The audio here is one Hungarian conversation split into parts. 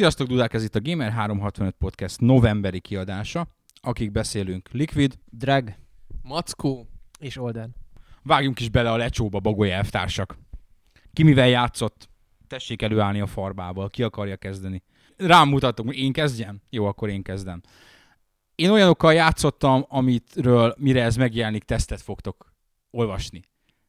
Sziasztok, Dudák, ez itt a Gamer365 Podcast novemberi kiadása. Akik beszélünk, Liquid, Drag Mackó. és Olden. vágjunk is bele a lecsóba, bagoly elvtársak. Ki mivel játszott? Tessék előállni a farbával, ki akarja kezdeni? Rám mutatok, én kezdjem? Jó, akkor én kezdem. Én olyanokkal játszottam, amitről, mire ez megjelenik, tesztet fogtok olvasni.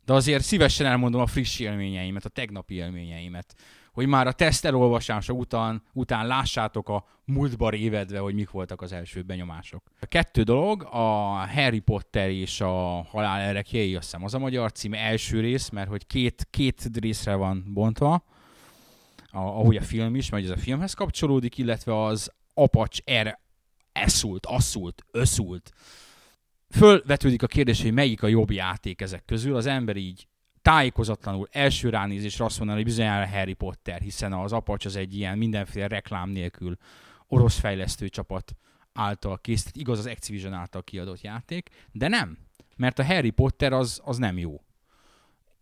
De azért szívesen elmondom a friss élményeimet, a tegnapi élményeimet hogy már a teszt elolvasása után, után lássátok a múltba révedve, hogy mik voltak az első benyomások. A kettő dolog, a Harry Potter és a Halál erekjei, azt hiszem az a magyar cím, első rész, mert hogy két, két részre van bontva, a, ahogy a film is, mert ez a filmhez kapcsolódik, illetve az Apacs R eszult, asszult, összult. Fölvetődik a kérdés, hogy melyik a jobb játék ezek közül. Az ember így tájékozatlanul első ránézésre azt mondaná, hogy bizonyára Harry Potter, hiszen az Apacs az egy ilyen mindenféle reklám nélkül orosz fejlesztő csapat által készített, igaz az Activision által kiadott játék, de nem, mert a Harry Potter az, az nem jó.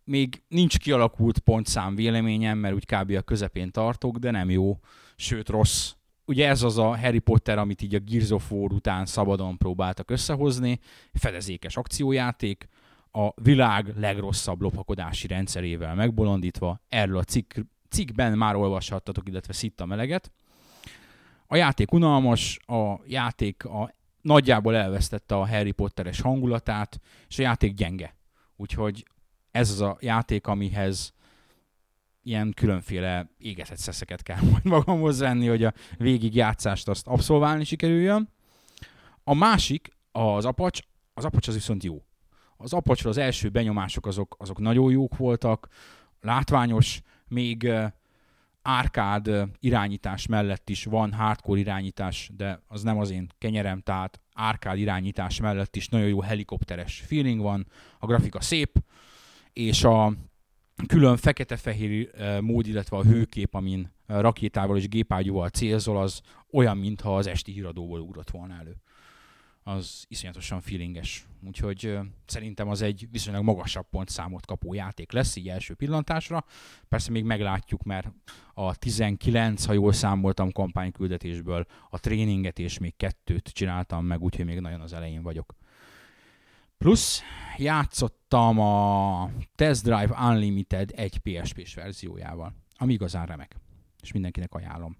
Még nincs kialakult pontszám véleményem, mert úgy kb. a közepén tartok, de nem jó, sőt rossz. Ugye ez az a Harry Potter, amit így a Gears of War után szabadon próbáltak összehozni, fedezékes akciójáték, a világ legrosszabb lopakodási rendszerével megbolondítva. Erről a cikk, cikkben már olvashattatok, illetve szitta meleget. A játék unalmas, a játék a, nagyjából elvesztette a Harry Potteres hangulatát, és a játék gyenge. Úgyhogy ez az a játék, amihez ilyen különféle égetett szeszeket kell majd magamhoz venni, hogy a végig játszást azt abszolválni sikerüljön. A másik, az apacs, az apacs az viszont jó az apacsra az első benyomások azok, azok nagyon jók voltak, látványos, még árkád irányítás mellett is van hardcore irányítás, de az nem az én kenyerem, tehát árkád irányítás mellett is nagyon jó helikopteres feeling van, a grafika szép, és a külön fekete-fehér mód, illetve a hőkép, amin rakétával és gépágyúval célzol, az olyan, mintha az esti híradóból ugrott volna elő az iszonyatosan feelinges. Úgyhogy szerintem az egy viszonylag magasabb pontszámot kapó játék lesz így első pillantásra. Persze még meglátjuk, mert a 19, ha jól számoltam kampányküldetésből, a tréninget és még kettőt csináltam meg, úgyhogy még nagyon az elején vagyok. Plusz játszottam a Test Drive Unlimited egy PSP-s verziójával, ami igazán remek, és mindenkinek ajánlom.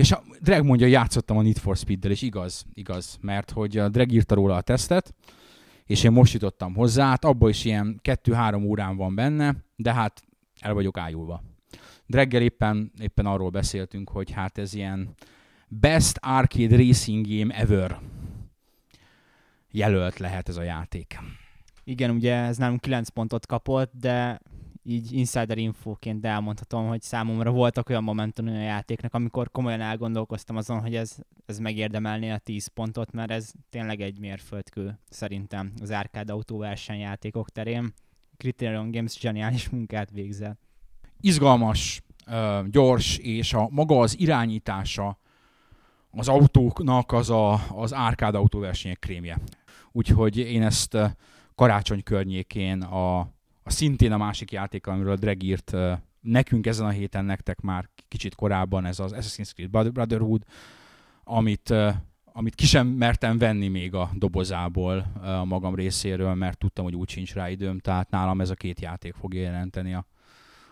És a Drag mondja, játszottam a Need for Speed-del, és igaz, igaz, mert hogy a Drag írta róla a tesztet, és én most jutottam hozzá, hát abból is ilyen 2-3 órán van benne, de hát el vagyok ájulva. Dreggel éppen, éppen arról beszéltünk, hogy hát ez ilyen Best Arcade Racing Game Ever jelölt lehet ez a játék. Igen, ugye ez nálunk 9 pontot kapott, de így insider infóként elmondhatom, hogy számomra voltak olyan momentum a játéknak, amikor komolyan elgondolkoztam azon, hogy ez, ez megérdemelné a 10 pontot, mert ez tényleg egy mérföldkő szerintem az árkád autóversenyjátékok terén. Criterion Games zseniális munkát végzel. Izgalmas, gyors, és a maga az irányítása az autóknak az a, az árkád autóversenyek krémje. Úgyhogy én ezt karácsony környékén a szintén a másik játék, amiről Dreg írt nekünk ezen a héten, nektek már kicsit korábban, ez az Assassin's Creed Brotherhood, amit, amit ki sem mertem venni még a dobozából a magam részéről, mert tudtam, hogy úgy sincs rá időm, tehát nálam ez a két játék fogja jelenteni a,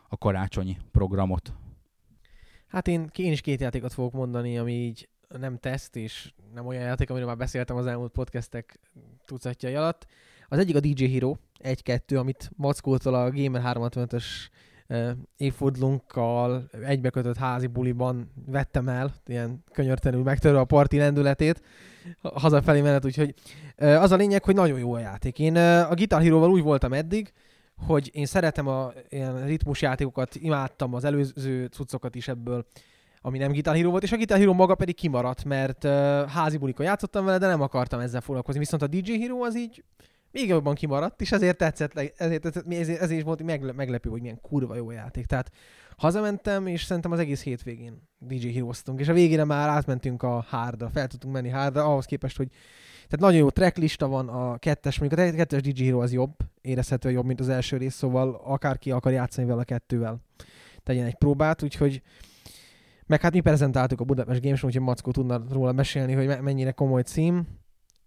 a karácsonyi programot. Hát én, én is két játékot fogok mondani, ami így nem teszt, és nem olyan játék, amiről már beszéltem az elmúlt podcastek tucatjai alatt. Az egyik a DJ Hero 1-2, amit Mackótól a Gamer 365-ös évfordulunkkal egybekötött házi buliban vettem el, ilyen könyörtelenül megtörve a parti lendületét hazafelé menet, úgyhogy az a lényeg, hogy nagyon jó a játék. Én a Guitar Hero-val úgy voltam eddig, hogy én szeretem a ilyen ritmusjátékokat, imádtam az előző cuccokat is ebből, ami nem Guitar Hero volt, és a Guitar Hero maga pedig kimaradt, mert házi bulikon játszottam vele, de nem akartam ezzel foglalkozni. Viszont a DJ Hero az így még jobban kimaradt, és ezért tetszett, ezért, ezért, ezért is volt megle, meglepő, hogy milyen kurva jó játék. Tehát hazamentem, és szerintem az egész hétvégén DJ hero és a végére már átmentünk a hardra, fel tudtunk menni hardra, ahhoz képest, hogy tehát nagyon jó tracklista van, a kettes, mondjuk a kettes DJ Hero az jobb, érezhető jobb, mint az első rész, szóval akárki akar játszani vele a kettővel, tegyen egy próbát, úgyhogy Meg hát mi prezentáltuk a Budapest Games úgyhogy Mackó tudna róla mesélni, hogy me- mennyire komoly cím.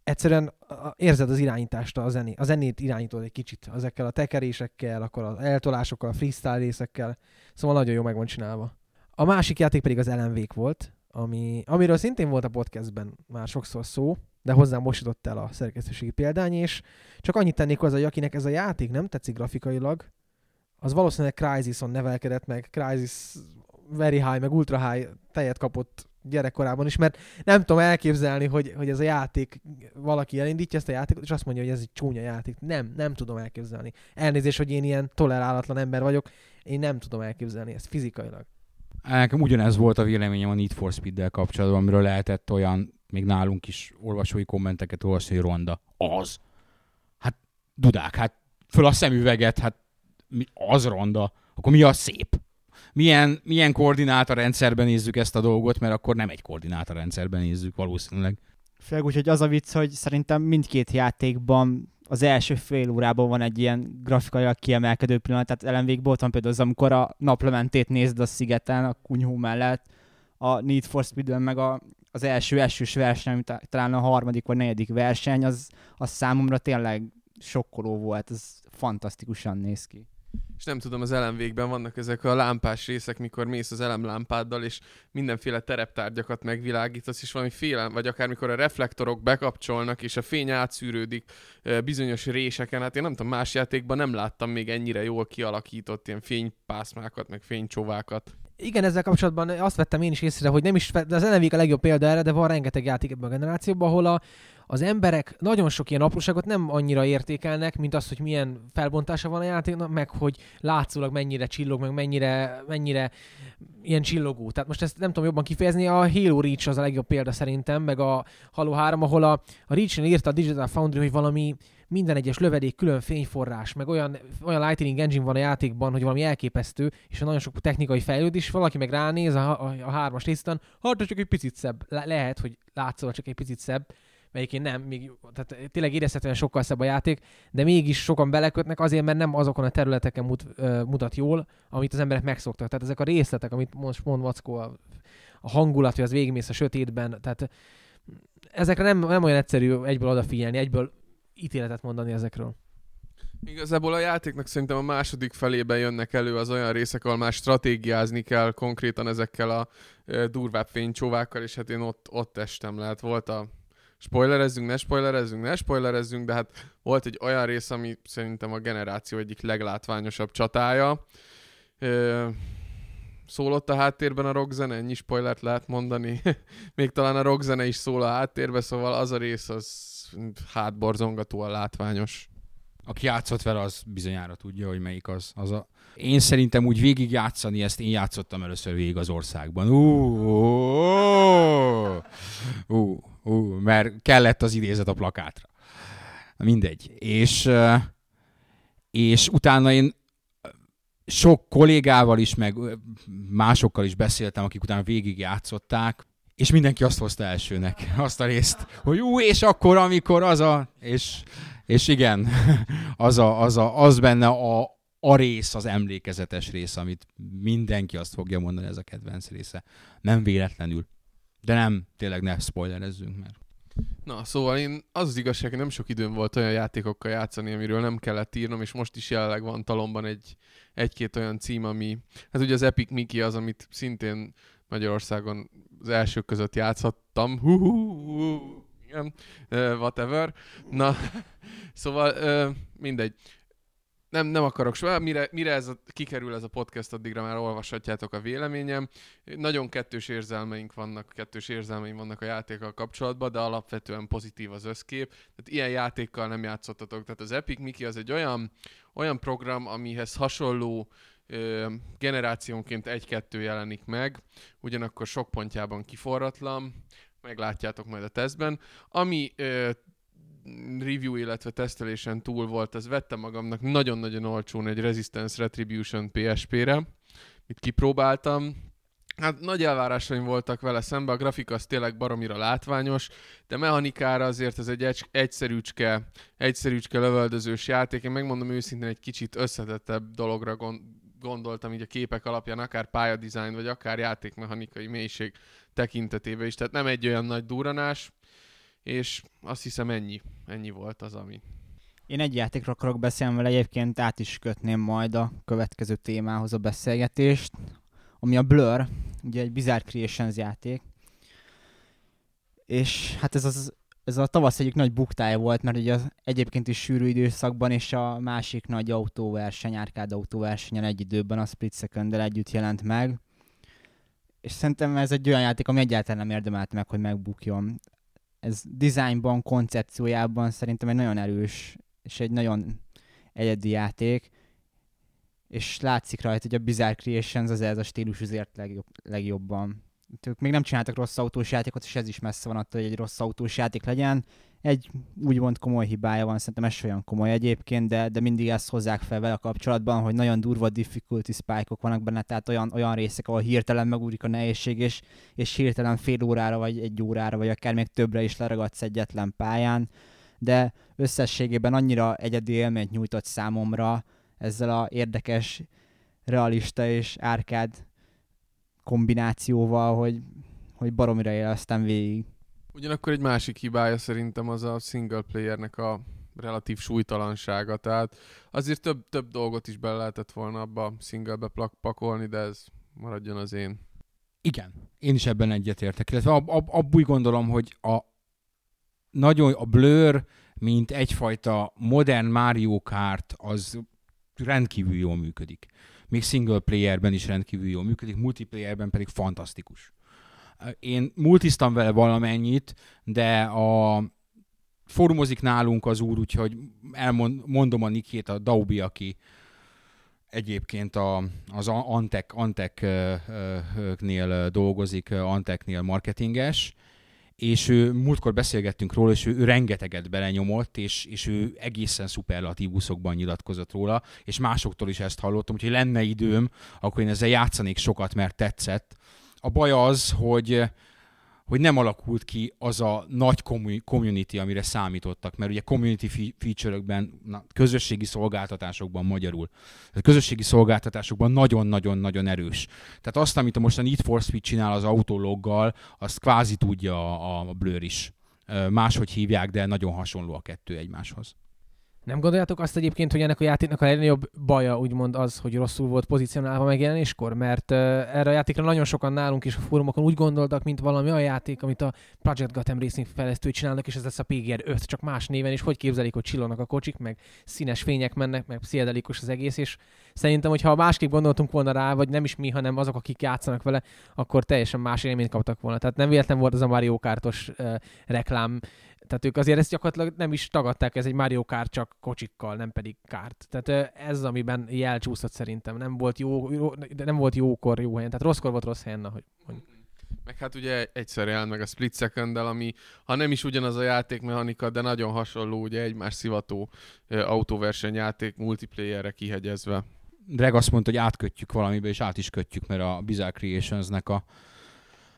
Egyszerűen érzed az irányítást, a, zené, a zenét irányítod egy kicsit, ezekkel a tekerésekkel, akkor az eltolásokkal, a freestyle részekkel, szóval nagyon jó meg van csinálva. A másik játék pedig az LMV volt, ami, amiről szintén volt a podcastben már sokszor szó, de hozzám most jutott el a szerkesztőségi példány, és csak annyit tennék hozzá, hogy akinek ez a játék nem tetszik grafikailag, az valószínűleg Crysis-on nevelkedett meg, Crysis very high, meg ultra high tejet kapott gyerekkorában is, mert nem tudom elképzelni, hogy, hogy ez a játék, valaki elindítja ezt a játékot, és azt mondja, hogy ez egy csúnya játék. Nem, nem tudom elképzelni. Elnézést, hogy én ilyen tolerálatlan ember vagyok, én nem tudom elképzelni ezt fizikailag. Nekem ugyanez volt a véleményem a Need for Speed-del kapcsolatban, amiről lehetett olyan, még nálunk is olvasói kommenteket olvasni, hogy ronda. Az. Hát, dudák, hát föl a szemüveget, hát mi, az ronda. Akkor mi a szép? Milyen, milyen koordinátorrendszerben nézzük ezt a dolgot, mert akkor nem egy koordinátorrendszerben nézzük valószínűleg. Főleg úgy, hogy az a vicc, hogy szerintem mindkét játékban az első fél órában van egy ilyen grafikailag kiemelkedő pillanat, tehát LMV-ból van például az, amikor a naplementét nézd a szigeten, a kunyhó mellett, a Need for speed meg a, az első esős verseny, ami ta- talán a harmadik vagy negyedik verseny, az, az számomra tényleg sokkoló volt, ez fantasztikusan néz ki. És nem tudom, az elemvégben vannak ezek a lámpás részek, mikor mész az elemlámpáddal, és mindenféle tereptárgyakat megvilágítasz, és valami félelem, vagy akár mikor a reflektorok bekapcsolnak, és a fény átszűrődik bizonyos réseken. Hát én nem tudom, más játékban nem láttam még ennyire jól kialakított ilyen fénypászmákat, meg fénycsovákat. Igen, ezzel kapcsolatban azt vettem én is észre, hogy nem is, de az NLV a legjobb példa erre, de van rengeteg játék ebben a generációban, ahol a, az emberek nagyon sok ilyen apróságot nem annyira értékelnek, mint az, hogy milyen felbontása van a játéknak, meg hogy látszólag mennyire csillog, meg mennyire, mennyire ilyen csillogó. Tehát most ezt nem tudom jobban kifejezni, a Halo Reach az a legjobb példa szerintem, meg a Halo 3, ahol a, a Reach-nél írta a Digital Foundry, hogy valami minden egyes lövedék külön fényforrás, meg olyan, olyan Lightning Engine van a játékban, hogy valami elképesztő, és nagyon sok technikai fejlődés, valaki meg ránéz a, a, a hármas részten, hát csak egy picit szebb. Le- lehet, hogy látszólag csak egy picit szebb, melyikén nem, még, tehát tényleg érezhetően sokkal szebb a játék, de mégis sokan belekötnek azért, mert nem azokon a területeken mut, mutat jól, amit az emberek megszoktak. Tehát ezek a részletek, amit most mond Mackó, a, a hangulat, hogy az végigmész a sötétben, tehát ezekre nem, nem olyan egyszerű egyből odafigyelni, egyből ítéletet mondani ezekről. Igazából a játéknak szerintem a második felében jönnek elő az olyan részek, ahol már stratégiázni kell konkrétan ezekkel a durvább fénycsóvákkal, és hát én ott, ott estem lehet. Volt a spoilerezzünk, ne spoilerezzünk, ne spoilerezzünk, de hát volt egy olyan rész, ami szerintem a generáció egyik leglátványosabb csatája. Szólott a háttérben a rockzene, ennyi spoilert lehet mondani. Még talán a rockzene is szól a háttérbe, szóval az a rész az hátborzongatóan látványos. Aki játszott vele, az bizonyára tudja, hogy melyik az. az a... Én szerintem úgy végig játszani, ezt én játszottam először végig az országban. Ú, ú, ú, mert kellett az idézet a plakátra. Mindegy. És, és utána én sok kollégával is, meg másokkal is beszéltem, akik utána végig játszották, és mindenki azt hozta elsőnek, azt a részt, hogy ú, és akkor, amikor az a... És, és igen, az, a, az, a, az benne a, a rész, az emlékezetes rész, amit mindenki azt fogja mondani, ez a kedvenc része. Nem véletlenül. De nem, tényleg ne spoilerezzünk, mert Na, szóval én az az igazság, hogy nem sok időm volt olyan játékokkal játszani, amiről nem kellett írnom, és most is jelenleg van talomban egy, egy-két olyan cím, ami, hát ugye az Epic Mickey az, amit szintén Magyarországon az elsők között játszhattam. Hú, hú, hú, igen, uh, whatever. Na, szóval uh, mindegy. Nem, nem akarok soha, mire, mire ez a, kikerül ez a podcast, addigra már olvashatjátok a véleményem. Nagyon kettős érzelmeink vannak, kettős érzelmeim vannak a játékkal kapcsolatban, de alapvetően pozitív az összkép. Tehát ilyen játékkal nem játszottatok. Tehát az Epic Mickey az egy olyan, olyan program, amihez hasonló ö, generációnként egy-kettő jelenik meg, ugyanakkor sok pontjában kiforratlan, meglátjátok majd a tesztben. Ami ö, review, illetve tesztelésen túl volt, az vettem magamnak nagyon-nagyon olcsón egy Resistance Retribution PSP-re, mit kipróbáltam. Hát nagy elvárásaim voltak vele szembe, a grafika az tényleg baromira látványos, de mechanikára azért ez egy egy- egyszerűcske, egyszerűcske lövöldözős játék. Én megmondom őszintén egy kicsit összetettebb dologra gond, gondoltam így a képek alapján, akár pályadizájn, vagy akár játékmechanikai mélység tekintetében is. Tehát nem egy olyan nagy duranás, és azt hiszem ennyi, ennyi volt az, ami. Én egy játékról akarok beszélni, mert egyébként át is kötném majd a következő témához a beszélgetést, ami a Blur, ugye egy Bizarre Creations játék. És hát ez az ez a tavasz egyik nagy buktája volt, mert ugye az egyébként is sűrű időszakban, és a másik nagy autóverseny, árkád autóversenyen egy időben a Split second együtt jelent meg. És szerintem ez egy olyan játék, ami egyáltalán nem érdemelt meg, hogy megbukjon. Ez designban, koncepciójában szerintem egy nagyon erős, és egy nagyon egyedi játék, és látszik rajta, hogy a Bizarre Creations az ez a stílus azért legjobb, legjobban ők még nem csináltak rossz autós játékot, és ez is messze van attól, hogy egy rossz autós játék legyen. Egy úgymond komoly hibája van, szerintem ez olyan komoly egyébként, de, de mindig ezt hozzák fel vele kapcsolatban, hogy nagyon durva difficulty spike-ok vannak benne, tehát olyan, olyan részek, ahol hirtelen megúrik a nehézség, és, és hirtelen fél órára, vagy egy órára, vagy akár még többre is leragadsz egyetlen pályán, de összességében annyira egyedi élményt nyújtott számomra ezzel a érdekes, realista és árkád kombinációval, hogy, hogy baromira éleztem végig. Ugyanakkor egy másik hibája szerintem az a single playernek a relatív súlytalansága, tehát azért több, több dolgot is bele lehetett volna abba singlebe pakolni, de ez maradjon az én. Igen, én is ebben egyetértek, illetve ab, ab, abban úgy gondolom, hogy a nagyon a Blur, mint egyfajta modern Mario Kart, az rendkívül jól működik még single playerben is rendkívül jól működik, multiplayerben pedig fantasztikus. Én multiztam vele valamennyit, de a formozik nálunk az úr, úgyhogy elmondom a Nikét, a Daubi, aki egyébként a, az Antek, Antek-nél dolgozik, Anteknél marketinges, és ő, múltkor beszélgettünk róla, és ő, ő rengeteget belenyomott, és, és ő egészen szuperlatívuszokban nyilatkozott róla, és másoktól is ezt hallottam, úgyhogy lenne időm, akkor én ezzel játszanék sokat, mert tetszett. A baj az, hogy hogy nem alakult ki az a nagy community, amire számítottak, mert ugye community feature-ökben, na, közösségi szolgáltatásokban magyarul, a közösségi szolgáltatásokban nagyon-nagyon-nagyon erős. Tehát azt, amit a Need for Speed csinál az autologgal, azt kvázi tudja a, a Blur is. Máshogy hívják, de nagyon hasonló a kettő egymáshoz. Nem gondoljátok azt egyébként, hogy ennek a játéknak a legnagyobb baja úgymond az, hogy rosszul volt pozícionálva megjelenéskor? Mert uh, erre a játékra nagyon sokan nálunk is a fórumokon úgy gondoltak, mint valami olyan játék, amit a Project Gotham Racing fejlesztői csinálnak, és ez lesz a PGR 5, csak más néven, és hogy képzelik, hogy csillognak a kocsik, meg színes fények mennek, meg pszichedelikus az egész, és szerintem, hogyha másképp gondoltunk volna rá, vagy nem is mi, hanem azok, akik játszanak vele, akkor teljesen más élményt kaptak volna. Tehát nem véletlen volt az a Mario Kartos uh, reklám, tehát ők azért ezt gyakorlatilag nem is tagadták, ez egy Mario Kart csak kocsikkal, nem pedig kárt. Tehát ez amiben jelcsúszott szerintem. Nem volt, jó, jó, nem volt jókor jó helyen, tehát rosszkor volt rossz helyen, hogy mondjuk. Meg hát ugye egyszer jelent meg a Split second ami ha nem is ugyanaz a játékmechanika, de nagyon hasonló, ugye egymás szivató autóversenyjáték multiplayerre kihegyezve. Dreg azt mondta, hogy átkötjük valamibe, és át is kötjük, mert a Bizarre Creationsnek a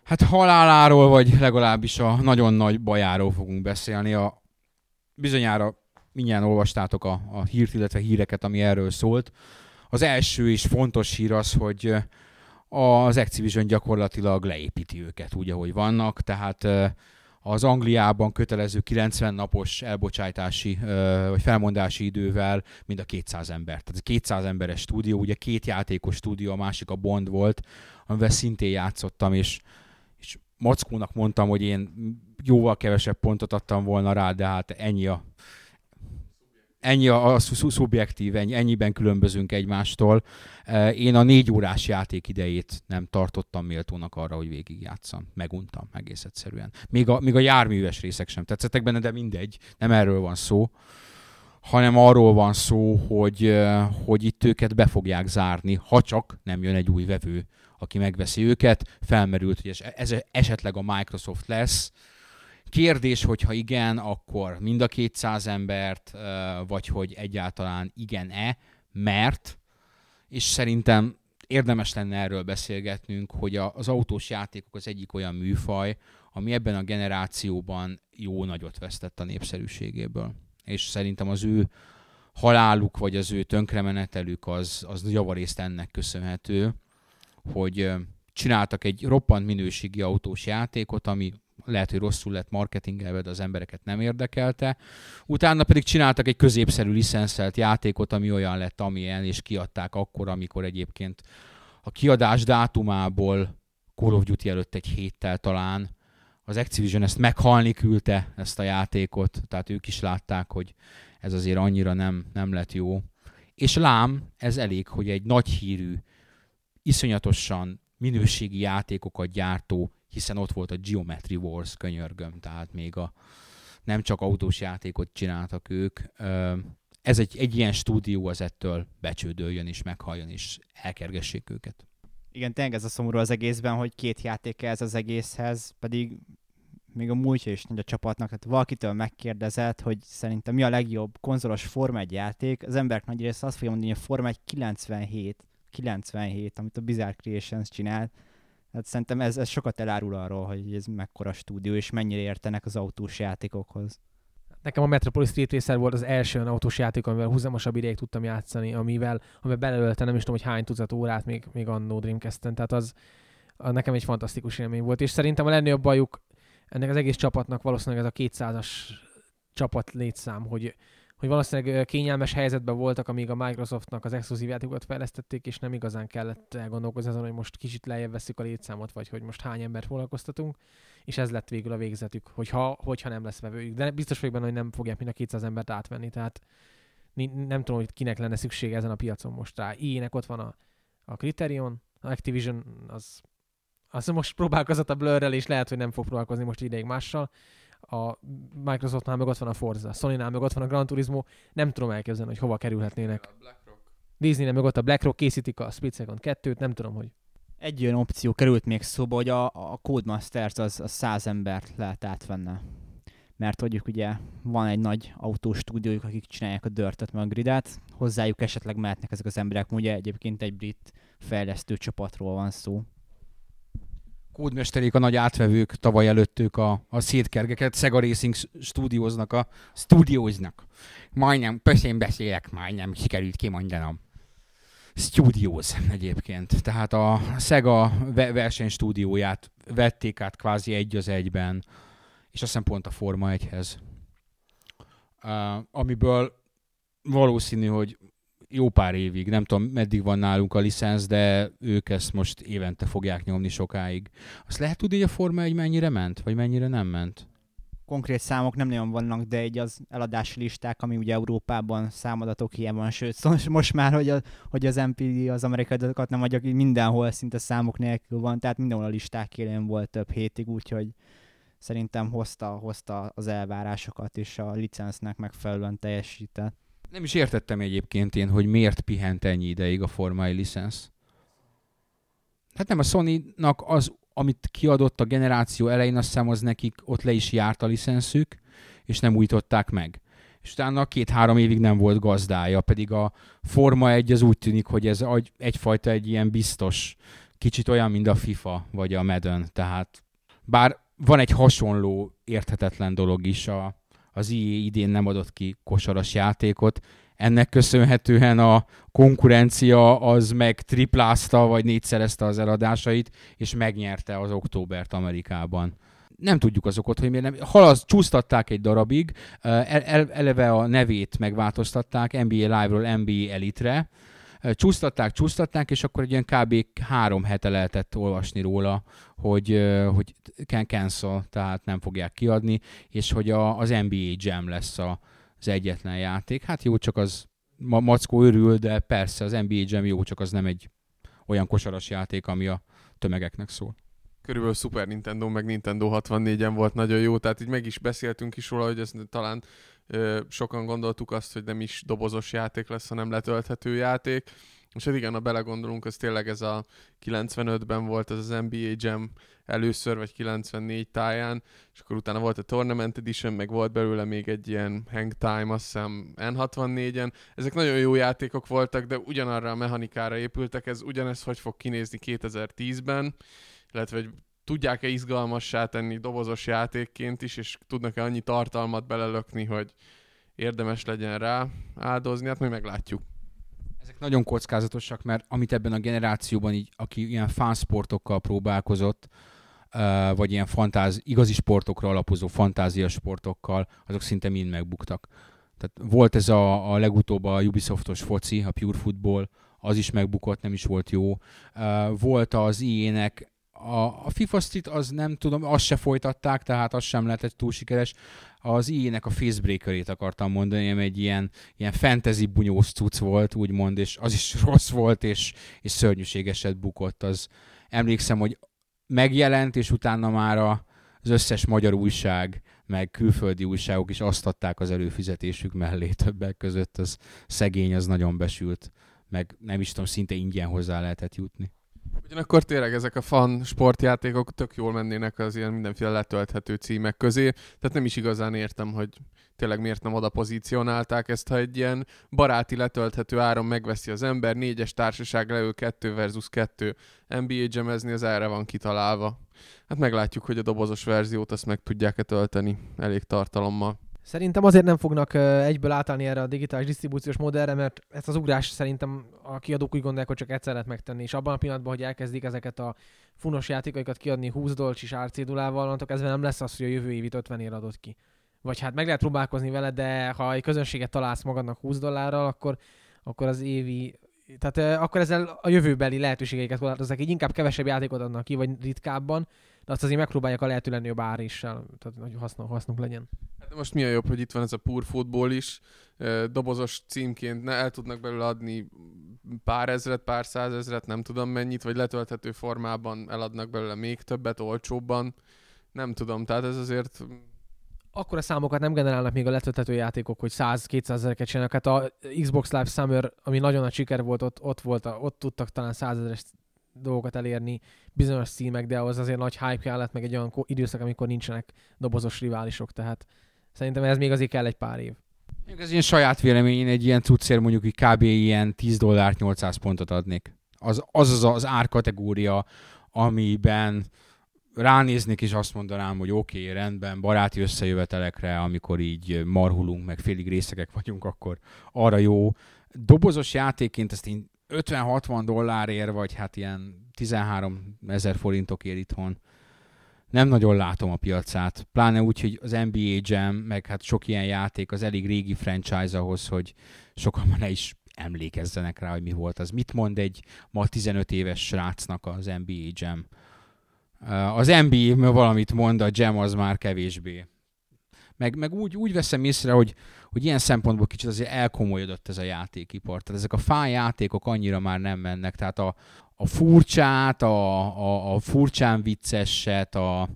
hát haláláról, vagy legalábbis a nagyon nagy bajáról fogunk beszélni. A, bizonyára mindjárt olvastátok a, a hírt, illetve híreket, ami erről szólt. Az első és fontos hír az, hogy az Activision gyakorlatilag leépíti őket úgy, ahogy vannak, tehát az Angliában kötelező 90 napos elbocsátási vagy felmondási idővel mind a 200 ember. Tehát ez 200 emberes stúdió, ugye két játékos stúdió, a másik a Bond volt, amivel szintén játszottam, és Mackónak mondtam, hogy én jóval kevesebb pontot adtam volna rá, de hát ennyi a, ennyi a, a szubjektív, ennyi, ennyiben különbözünk egymástól. E, én a négy órás játék idejét nem tartottam méltónak arra, hogy végigjátszam. Meguntam egész egyszerűen. Még a, még a járműves részek sem tetszettek benne, de mindegy, nem erről van szó hanem arról van szó, hogy, e, hogy itt őket be fogják zárni, ha csak nem jön egy új vevő aki megveszi őket. Felmerült, hogy ez esetleg a Microsoft lesz. Kérdés, hogyha igen, akkor mind a 200 embert, vagy hogy egyáltalán igen-e, mert, és szerintem érdemes lenne erről beszélgetnünk, hogy az autós játékok az egyik olyan műfaj, ami ebben a generációban jó nagyot vesztett a népszerűségéből. És szerintem az ő haláluk, vagy az ő tönkremenetelük az, az javarészt ennek köszönhető, hogy csináltak egy roppant minőségi autós játékot, ami lehet, hogy rosszul lett marketingelve, de az embereket nem érdekelte. Utána pedig csináltak egy középszerű licenszelt játékot, ami olyan lett, amilyen, és kiadták akkor, amikor egyébként a kiadás dátumából Call of Duty előtt egy héttel talán az Activision ezt meghalni küldte, ezt a játékot, tehát ők is látták, hogy ez azért annyira nem, nem lett jó. És lám, ez elég, hogy egy nagy hírű, iszonyatosan minőségi játékokat gyártó, hiszen ott volt a Geometry Wars könyörgöm, tehát még a nem csak autós játékot csináltak ők. Ez egy, egy ilyen stúdió az ettől becsődöljön és meghalljon és elkergessék őket. Igen, tényleg ez a szomorú az egészben, hogy két játék ez az egészhez, pedig még a múltja is nagy a csapatnak, tehát valakitől megkérdezett, hogy szerintem mi a legjobb konzolos Forma 1 játék, az emberek nagy része azt fogja mondani, hogy a Forma 1 97, 97, amit a Bizarre Creations csinált, Hát szerintem ez, ez sokat elárul arról, hogy ez mekkora stúdió, és mennyire értenek az autós játékokhoz. Nekem a Metropolis Street Racer volt az első olyan autós játék, amivel húzamosabb ideig tudtam játszani, amivel, amivel belelőttem nem is tudom, hogy hány tucat órát még, még annó Dreamcast-en. Tehát az, az nekem egy fantasztikus élmény volt. És szerintem a legnagyobb bajuk ennek az egész csapatnak valószínűleg ez a 200-as csapat létszám, hogy, hogy valószínűleg kényelmes helyzetben voltak, amíg a Microsoftnak az exkluzív játékokat fejlesztették, és nem igazán kellett elgondolkozni azon, hogy most kicsit lejjebb veszük a létszámot, vagy hogy most hány embert foglalkoztatunk, és ez lett végül a végzetük, hogyha, hogyha nem lesz vevőjük. De biztos vagyok benne, hogy nem fogják mind a 200 embert átvenni, tehát nem tudom, hogy kinek lenne szüksége ezen a piacon most rá. Ilyenek ott van a, a Criterion, a Activision az, az most próbálkozott a Blurrel, és lehet, hogy nem fog próbálkozni most ideig mással a Microsoftnál meg ott van a Forza, Sony-nál meg ott van a Gran Turismo, nem tudom elképzelni, hogy hova kerülhetnének. Disney-nél meg ott a BlackRock készítik a Split Second 2-t, nem tudom, hogy egy olyan opció került még szóba, hogy a, a Codemasters az, az száz embert lehet átvenne. Mert mondjuk ugye van egy nagy autóstúdiójuk, akik csinálják a dörtöt meg a gridet, hozzájuk esetleg mehetnek ezek az emberek, ugye egyébként egy brit fejlesztő csapatról van szó kódmesterék, a nagy átvevők tavaly előttük a, a szétkergeket, Sega Racing stúdióznak a stúdióznak. Majdnem, pöszén beszélek, majdnem sikerült kimondanom. Studios egyébként. Tehát a Sega versenystúdióját vették át kvázi egy az egyben, és azt hiszem pont a Forma 1-hez. Uh, amiből valószínű, hogy jó pár évig, nem tudom meddig van nálunk a licensz, de ők ezt most évente fogják nyomni sokáig. Azt lehet tudni, hogy a Forma 1 mennyire ment, vagy mennyire nem ment? Konkrét számok nem nagyon vannak, de egy az eladási listák, ami ugye Európában számadatok ilyen van, sőt, most már, hogy, a, hogy az MPD az amerikai adatokat nem adja, mindenhol szinte számok nélkül van, tehát mindenhol a listák élén volt több hétig, úgyhogy szerintem hozta, hozta az elvárásokat, és a licensznek megfelelően teljesített. Nem is értettem egyébként én, hogy miért pihent ennyi ideig a formai licensz. Hát nem, a Sony-nak az, amit kiadott a generáció elején, azt hiszem az nekik ott le is járt a licenszük, és nem újították meg. És utána két-három évig nem volt gazdája, pedig a Forma 1 az úgy tűnik, hogy ez egyfajta egy ilyen biztos, kicsit olyan, mint a FIFA vagy a Madden, tehát bár van egy hasonló érthetetlen dolog is a, az IE idén nem adott ki kosaras játékot, ennek köszönhetően a konkurencia az meg triplázta, vagy négyszerezte az eladásait, és megnyerte az októbert Amerikában. Nem tudjuk azokat, hogy miért nem. Halaz, csúsztatták egy darabig, el, eleve a nevét megváltoztatták NBA Live-ról NBA Elite-re, csúsztatták, csúsztatták, és akkor egy ilyen kb. három hete lehetett olvasni róla, hogy, hogy can cancel, tehát nem fogják kiadni, és hogy a, az NBA Jam lesz a, az egyetlen játék. Hát jó, csak az ma, Mackó örül, de persze az NBA Jam jó, csak az nem egy olyan kosaras játék, ami a tömegeknek szól körülbelül Super Nintendo meg Nintendo 64-en volt nagyon jó, tehát így meg is beszéltünk is róla, hogy ez talán sokan gondoltuk azt, hogy nem is dobozos játék lesz, hanem letölthető játék. És hát igen, ha belegondolunk, az tényleg ez a 95-ben volt ez az NBA Jam először, vagy 94 táján, és akkor utána volt a Tournament Edition, meg volt belőle még egy ilyen Hang Time, azt hiszem N64-en. Ezek nagyon jó játékok voltak, de ugyanarra a mechanikára épültek, ez ugyanez hogy fog kinézni 2010-ben, illetve hogy tudják-e izgalmassá tenni dobozos játékként is, és tudnak-e annyi tartalmat belelökni, hogy érdemes legyen rá áldozni, hát majd meglátjuk. Ezek nagyon kockázatosak, mert amit ebben a generációban így, aki ilyen fánsportokkal próbálkozott, vagy ilyen fantáz, igazi sportokra alapozó fantázia sportokkal, azok szinte mind megbuktak. Tehát volt ez a, a legutóbb a Ubisoftos foci, a Pure Football, az is megbukott, nem is volt jó. Volt az IE-nek a, a FIFA Street az nem tudom, azt se folytatták, tehát az sem lehetett túl sikeres. Az IE-nek a Facebreakerét akartam mondani, ami egy ilyen, ilyen fantasy bunyós cucc volt, úgymond, és az is rossz volt, és, és szörnyűségeset bukott. Az emlékszem, hogy megjelent, és utána már a, az összes magyar újság, meg külföldi újságok is azt adták az előfizetésük mellé többek között, az szegény, az nagyon besült, meg nem is tudom, szinte ingyen hozzá lehetett jutni. Ugyanakkor tényleg ezek a fan sportjátékok tök jól mennének az ilyen mindenféle letölthető címek közé, tehát nem is igazán értem, hogy tényleg miért nem oda pozícionálták ezt, ha egy ilyen baráti letölthető áron megveszi az ember, négyes társaság leül 2 versus 2 NBA gemezni, az erre van kitalálva. Hát meglátjuk, hogy a dobozos verziót azt meg tudják-e tölteni elég tartalommal. Szerintem azért nem fognak egyből átállni erre a digitális disztribúciós modellre, mert ezt az ugrás szerintem a kiadók úgy gondolják, hogy csak egyszer lehet megtenni, és abban a pillanatban, hogy elkezdik ezeket a funos játékokat kiadni 20 dolcsis árcédulával, annak ezzel nem lesz az, hogy a jövő évit 50 ér adott ki. Vagy hát meg lehet próbálkozni vele, de ha egy közönséget találsz magadnak 20 dollárral, akkor, akkor az évi tehát akkor ezzel a jövőbeli lehetőségeiket korlátozzák, így inkább kevesebb játékot adnak ki, vagy ritkábban, de azt azért megpróbálják a lehető legnagyobb árissal, tehát hogy hasznos, hasznunk legyen. Hát de most mi a jobb, hogy itt van ez a Pure Football is, dobozos címként ne el tudnak belőle adni pár ezret, pár százezret, nem tudom mennyit, vagy letölthető formában eladnak belőle még többet, olcsóbban. Nem tudom, tehát ez azért akkor a számokat nem generálnak még a letölthető játékok, hogy 100-200 ezereket csinálnak. Hát a Xbox Live Summer, ami nagyon nagy siker volt, ott, ott, volt, ott tudtak talán 100 ezeres dolgokat elérni bizonyos címek, de ahhoz azért nagy hype kellett, meg egy olyan időszak, amikor nincsenek dobozos riválisok, tehát szerintem ez még azért kell egy pár év. Ez ilyen saját vélemény, én egy ilyen cuccér mondjuk, hogy kb. ilyen 10 dollárt 800 pontot adnék. Az az, az, az árkategória, amiben ránéznék, és azt mondanám, hogy oké, okay, rendben, baráti összejövetelekre, amikor így marhulunk, meg félig részegek vagyunk, akkor arra jó. Dobozos játékként ezt én 50-60 dollárért, vagy hát ilyen 13 ezer forintokért itthon nem nagyon látom a piacát. Pláne úgy, hogy az NBA Jam, meg hát sok ilyen játék, az elég régi franchise ahhoz, hogy sokan már ne is emlékezzenek rá, hogy mi volt az. Mit mond egy ma 15 éves srácnak az NBA Jam? Az NBA valamit mond, a Jam az már kevésbé. Meg, meg úgy, úgy veszem észre, hogy, hogy ilyen szempontból kicsit azért elkomolyodott ez a játékipar. Tehát ezek a fáj játékok annyira már nem mennek. Tehát a, a furcsát, a, a, a furcsán vicceset, a,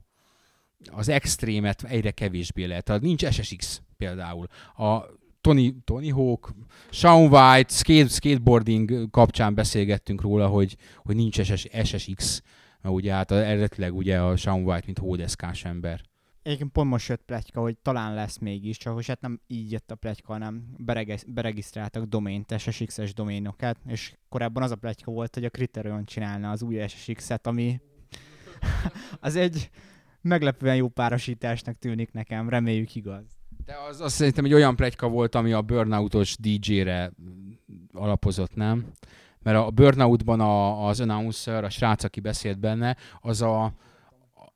az extrémet egyre kevésbé lehet. Tehát nincs SSX például. A Tony, Tony Hawk, Sean White, skate, skateboarding kapcsán beszélgettünk róla, hogy, hogy nincs SS, SSX, mert ugye hát eredetileg ugye a Sean White, mint hódeszkás ember. Egyébként pont most jött pletyka, hogy talán lesz mégis, csak hogy hát nem így jött a pletyka, hanem beregisztráltak domént, SSX-es doménokat, és korábban az a pletyka volt, hogy a Criterion csinálna az új SSX-et, ami az egy meglepően jó párosításnak tűnik nekem, reméljük igaz. De az, az szerintem egy olyan pletyka volt, ami a burnoutos DJ-re alapozott, nem? Mert a burnoutban a, az announcer, a srác, aki beszélt benne, az a,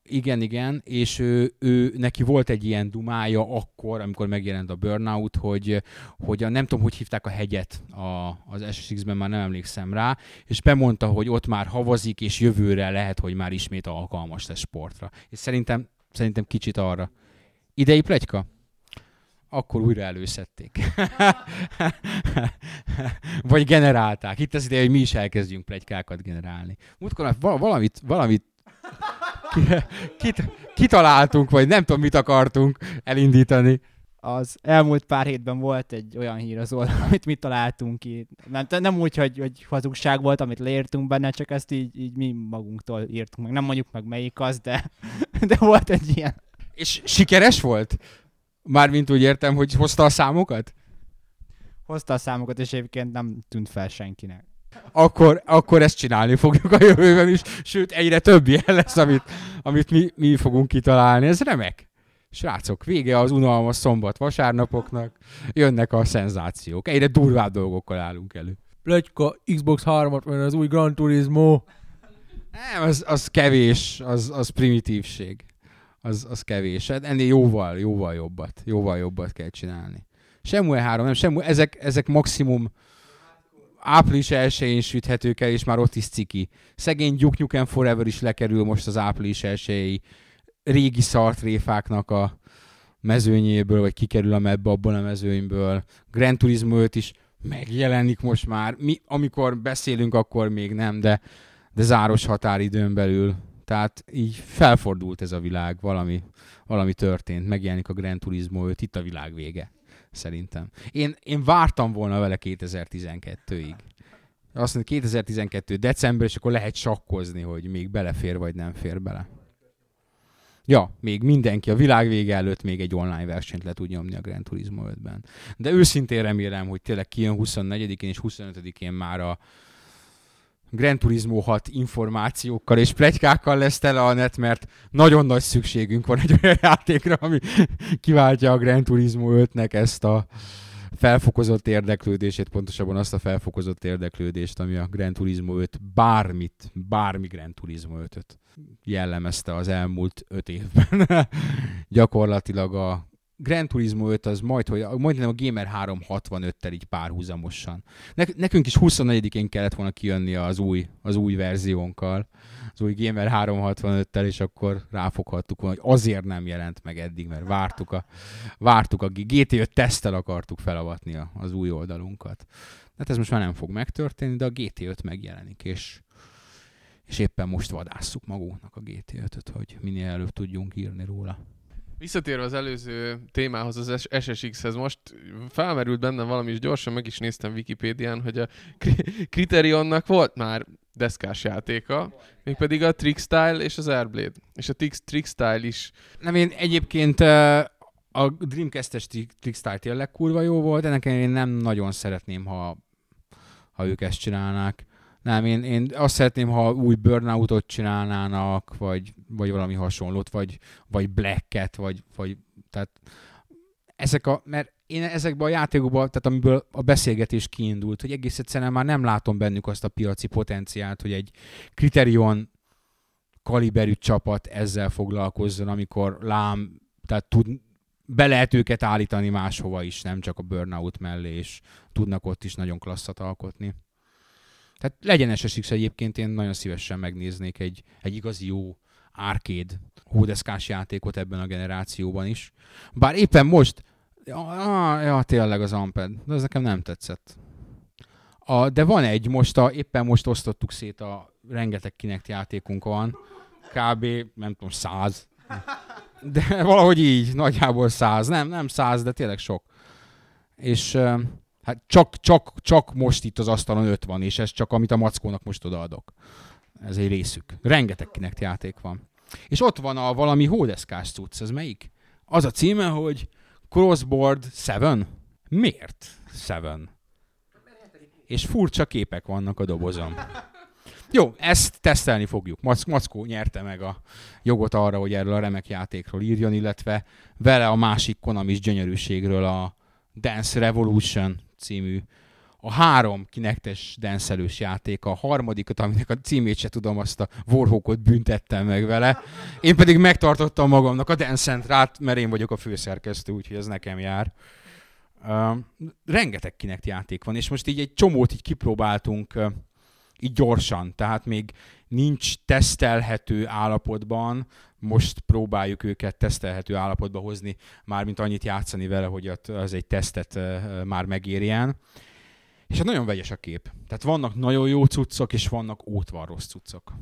igen, igen, és ő, ő, neki volt egy ilyen dumája akkor, amikor megjelent a Burnout, hogy, hogy a, nem tudom, hogy hívták a hegyet a, az SSX-ben, már nem emlékszem rá, és bemondta, hogy ott már havazik, és jövőre lehet, hogy már ismét alkalmas lesz sportra. És szerintem, szerintem kicsit arra. Idei plegyka? Akkor újra előszedték. Vagy generálták. Itt az ideje, hogy mi is elkezdjünk plegykákat generálni. Múltkor valamit, valamit kit, kitaláltunk, vagy nem tudom, mit akartunk elindítani. Az elmúlt pár hétben volt egy olyan hír az oldal, amit mi találtunk ki. Nem, nem úgy, hogy, hogy hazugság volt, amit leírtunk benne, csak ezt így, így mi magunktól írtunk meg. Nem mondjuk meg melyik az, de, de volt egy ilyen. És sikeres volt? Mármint úgy értem, hogy hozta a számokat? Hozta a számokat, és egyébként nem tűnt fel senkinek akkor, akkor ezt csinálni fogjuk a jövőben is, sőt egyre több ilyen lesz, amit, amit mi, mi fogunk kitalálni. Ez remek. Srácok, vége az unalmas szombat vasárnapoknak, jönnek a szenzációk. Egyre durvább dolgokkal állunk elő. Plegyka, Xbox 3-at, vagy az új Gran Turismo. Nem, az, az kevés, az, az primitívség. Az, az kevés. Hát Ennél jóval, jóval jobbat, jóval jobbat kell csinálni. Semmúl 3, nem, semmúl, ezek, ezek maximum április 1-én süthetők el, és már ott is ciki. Szegény Duke Forever is lekerül most az április 1 régi szartréfáknak a mezőnyéből, vagy kikerül a mebbe abból a mezőnyből. Grand Turismo 5 is megjelenik most már. Mi, amikor beszélünk, akkor még nem, de, de záros határidőn belül. Tehát így felfordult ez a világ, valami, valami történt, megjelenik a Grand Turismo 5, itt a világ vége, szerintem. Én, én vártam volna vele 2012-ig. Azt mondja, 2012 december, és akkor lehet sakkozni, hogy még belefér, vagy nem fér bele. Ja, még mindenki a világ vége előtt még egy online versenyt le tud nyomni a Grand Turismo 5-ben. De őszintén remélem, hogy tényleg kijön 24-én és 25-én már a Grand Turismo 6 információkkal és plegykákkal lesz tele a net, mert nagyon nagy szükségünk van egy olyan játékra, ami kiváltja a Grand Turismo 5-nek ezt a felfokozott érdeklődését, pontosabban azt a felfokozott érdeklődést, ami a Grand Turismo 5 bármit, bármi Grand Turismo 5-öt jellemezte az elmúlt öt évben. Gyakorlatilag a Grand Turismo 5 az majd, hogy majdnem a Gamer 365-tel így párhuzamosan. nekünk is 24-én kellett volna kijönni az új, az új verziónkkal, az új Gamer 365-tel, és akkor ráfoghattuk volna, hogy azért nem jelent meg eddig, mert vártuk a, vártuk a GT5 tesztel akartuk felavatni az új oldalunkat. Hát ez most már nem fog megtörténni, de a GT5 megjelenik, és és éppen most vadásszuk magunknak a GT5-öt, hogy minél előbb tudjunk írni róla. Visszatérve az előző témához, az SSX-hez, most felmerült bennem valami, és gyorsan meg is néztem Wikipédián, hogy a Criterionnak volt már deszkás játéka, mégpedig a Trickstyle és az Airblade. És a Trickstyle is. Nem, én egyébként a Dreamcast-es Trickstyle tényleg kurva jó volt, ennek én nem nagyon szeretném, ha, ha ők ezt csinálnák. Nem, én, én azt szeretném, ha új Burnoutot csinálnának, vagy, vagy valami hasonlót, vagy, vagy Black-et, vagy, vagy tehát ezek a, mert én ezekben a játékokban, tehát amiből a beszélgetés kiindult, hogy egész egyszerűen már nem látom bennük azt a piaci potenciált, hogy egy kriterion kaliberű csapat ezzel foglalkozzon, amikor lám, tehát tud, be lehet őket állítani máshova is, nem csak a Burnout mellé, és tudnak ott is nagyon klasszat alkotni. Tehát legyen SSX egyébként, én nagyon szívesen megnéznék egy, egy igazi jó arcade hódeszkás játékot ebben a generációban is. Bár éppen most, ja, ja tényleg az Amped, de ez nekem nem tetszett. A, de van egy, most a, éppen most osztottuk szét a rengeteg Kinect játékunk van, kb. nem tudom, száz. De valahogy így, nagyjából száz. Nem, nem száz, de tényleg sok. És Hát csak, csak, csak most itt az asztalon 5 van, és ez csak amit a mackónak most odaadok. Ez egy részük. Rengeteg kinek játék van. És ott van a valami hódeszkás cucc, ez melyik? Az a címe, hogy Crossboard 7. Miért 7? És furcsa képek vannak a dobozon. Jó, ezt tesztelni fogjuk. Mac- Mackó nyerte meg a jogot arra, hogy erről a remek játékról írjon, illetve vele a másik Konami gyönyörűségről a Dance Revolution című a három kinektes denszelős játék, a harmadikat, aminek a címét se tudom, azt a Warhawkot büntettem meg vele. Én pedig megtartottam magamnak a Dance Centrát, mert én vagyok a főszerkesztő, úgyhogy ez nekem jár. Uh, rengeteg kinekt játék van, és most így egy csomót így kipróbáltunk uh, így gyorsan, tehát még nincs tesztelhető állapotban, most próbáljuk őket tesztelhető állapotba hozni, mármint annyit játszani vele, hogy az egy tesztet már megérjen. És hát nagyon vegyes a kép. Tehát vannak nagyon jó cuccok, és vannak ótvar rossz cuccok.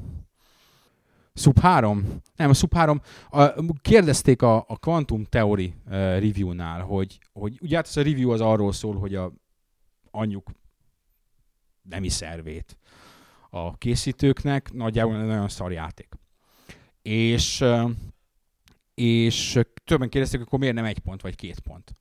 Sub 3? Nem, a Sub 3, a, kérdezték a, a Quantum Theory uh, review-nál, hogy, hogy ugye hát ez a review az arról szól, hogy a anyjuk nemi szervét a készítőknek, nagyjából nagyon szar játék. És, és többen kérdezték, akkor miért nem egy pont, vagy két pont.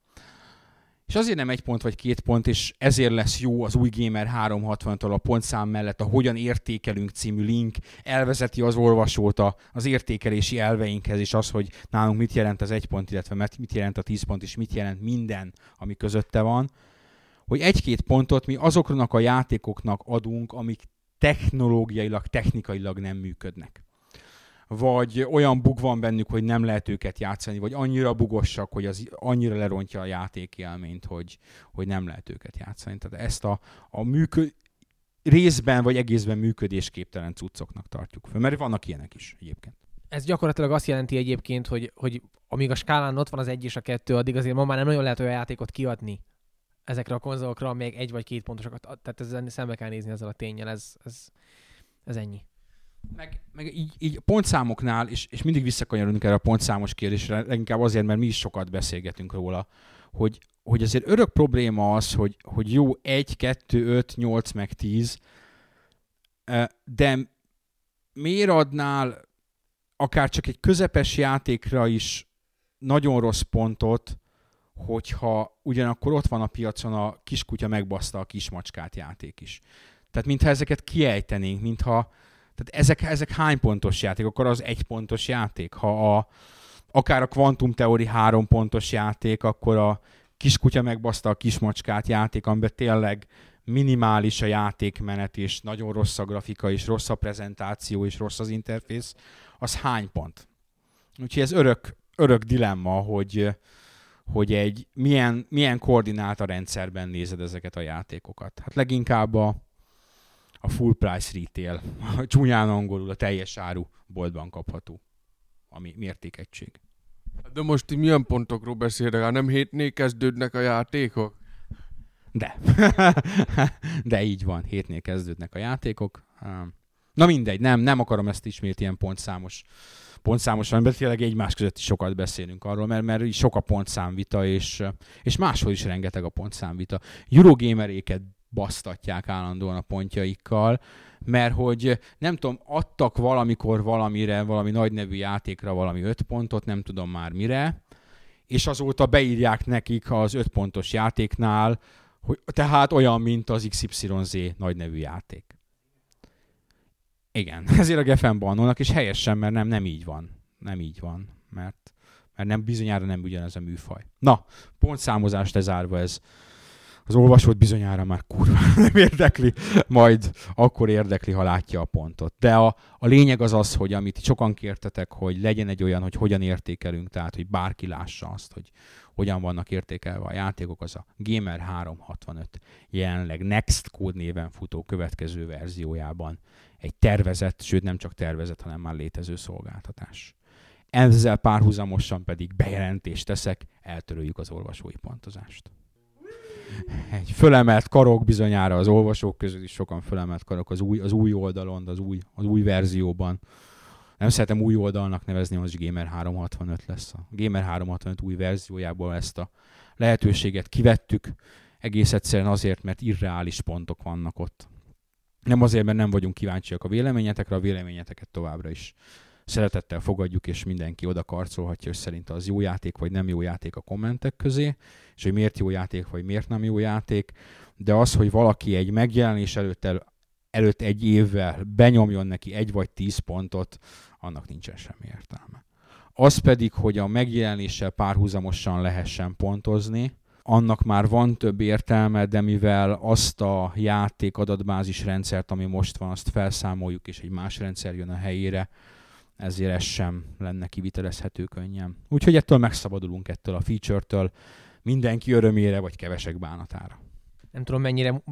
És azért nem egy pont vagy két pont, és ezért lesz jó az új Gamer 360-tól a pontszám mellett a Hogyan értékelünk című link, elvezeti az olvasót az értékelési elveinkhez, és az, hogy nálunk mit jelent az egy pont, illetve mit jelent a tíz pont, és mit jelent minden, ami közötte van, hogy egy-két pontot mi azoknak a játékoknak adunk, amik technológiailag, technikailag nem működnek. Vagy olyan bug van bennük, hogy nem lehet őket játszani, vagy annyira bugosak, hogy az annyira lerontja a játékélményt, hogy, hogy nem lehet őket játszani. Tehát ezt a, a műkö, részben vagy egészben működésképtelen cuccoknak tartjuk föl, mert vannak ilyenek is egyébként. Ez gyakorlatilag azt jelenti egyébként, hogy, hogy amíg a skálán ott van az egy és a kettő, addig azért ma már nem nagyon lehet olyan játékot kiadni ezekre a konzolokra, még egy vagy két pontosokat. Tehát ezzel szembe kell nézni ezzel a tényel, ez, ez, ez ennyi. Meg, meg így, így pontszámoknál, és, és mindig visszakanyarodunk erre a pontszámos kérdésre, leginkább azért, mert mi is sokat beszélgetünk róla, hogy, hogy azért örök probléma az, hogy, hogy jó 1, 2, 5, 8, meg 10, eh, de miért adnál akár csak egy közepes játékra is nagyon rossz pontot, hogyha ugyanakkor ott van a piacon a kiskutya megbaszta a kismacskát játék is. Tehát mintha ezeket kiejtenénk, mintha tehát ezek, ezek hány pontos játék? Akkor az egy pontos játék. Ha a, akár a Quantum Theory három pontos játék, akkor a kiskutya megbaszta a kismacskát játék, amiben tényleg minimális a játékmenet, és nagyon rossz a grafika, és rossz a prezentáció, és rossz az interfész, az hány pont? Úgyhogy ez örök, örök dilemma, hogy, hogy egy milyen, milyen koordináta rendszerben nézed ezeket a játékokat. Hát leginkább a, a full price retail, a csúnyán angolul a teljes áru boltban kapható, ami mértékegység. De most milyen pontokról beszélek? Hát nem hétnél kezdődnek a játékok? De. De így van, hétnél kezdődnek a játékok. Na mindegy, nem, nem akarom ezt ismét ilyen pontszámos pontszámos, amiben tényleg egymás között is sokat beszélünk arról, mert, mert sok a pontszámvita, és, és máshol is rengeteg a pontszámvita. Eurogameréket basztatják állandóan a pontjaikkal, mert hogy nem tudom, adtak valamikor valamire, valami nagy nevű játékra valami öt pontot, nem tudom már mire, és azóta beírják nekik az öt pontos játéknál, hogy, tehát olyan, mint az XYZ nagy nevű játék. Igen, ezért a gefen bannolnak, és helyesen, mert nem, nem így van. Nem így van, mert, mert nem, bizonyára nem ugyanez a műfaj. Na, pontszámozást lezárva ez. Az olvasót bizonyára már kurva nem érdekli, majd akkor érdekli, ha látja a pontot. De a, a lényeg az az, hogy amit sokan kértetek, hogy legyen egy olyan, hogy hogyan értékelünk, tehát hogy bárki lássa azt, hogy hogyan vannak értékelve a játékok, az a Gamer 365 jelenleg Next Code néven futó következő verziójában egy tervezett, sőt nem csak tervezett, hanem már létező szolgáltatás. Ezzel párhuzamosan pedig bejelentést teszek, eltöröljük az olvasói pontozást. Egy fölemelt karok bizonyára az olvasók közül is sokan fölemelt karok az új, az új oldalon, az új, az új verzióban. Nem szeretem új oldalnak nevezni, az Gamer 365 lesz. A Gamer 365 új verziójából ezt a lehetőséget kivettük, egész egyszerűen azért, mert irreális pontok vannak ott. Nem azért, mert nem vagyunk kíváncsiak a véleményetekre, a véleményeteket továbbra is szeretettel fogadjuk, és mindenki oda karcolhatja, hogy szerint az jó játék, vagy nem jó játék a kommentek közé, és hogy miért jó játék, vagy miért nem jó játék, de az, hogy valaki egy megjelenés előtt, el, előtt egy évvel benyomjon neki egy vagy tíz pontot, annak nincsen semmi értelme. Az pedig, hogy a megjelenéssel párhuzamosan lehessen pontozni, annak már van több értelme, de mivel azt a játék adatbázis rendszert, ami most van, azt felszámoljuk, és egy más rendszer jön a helyére, ezért ez sem lenne kivitelezhető könnyen. Úgyhogy ettől megszabadulunk ettől a feature-től mindenki örömére, vagy kevesek bánatára. Nem tudom, mennyire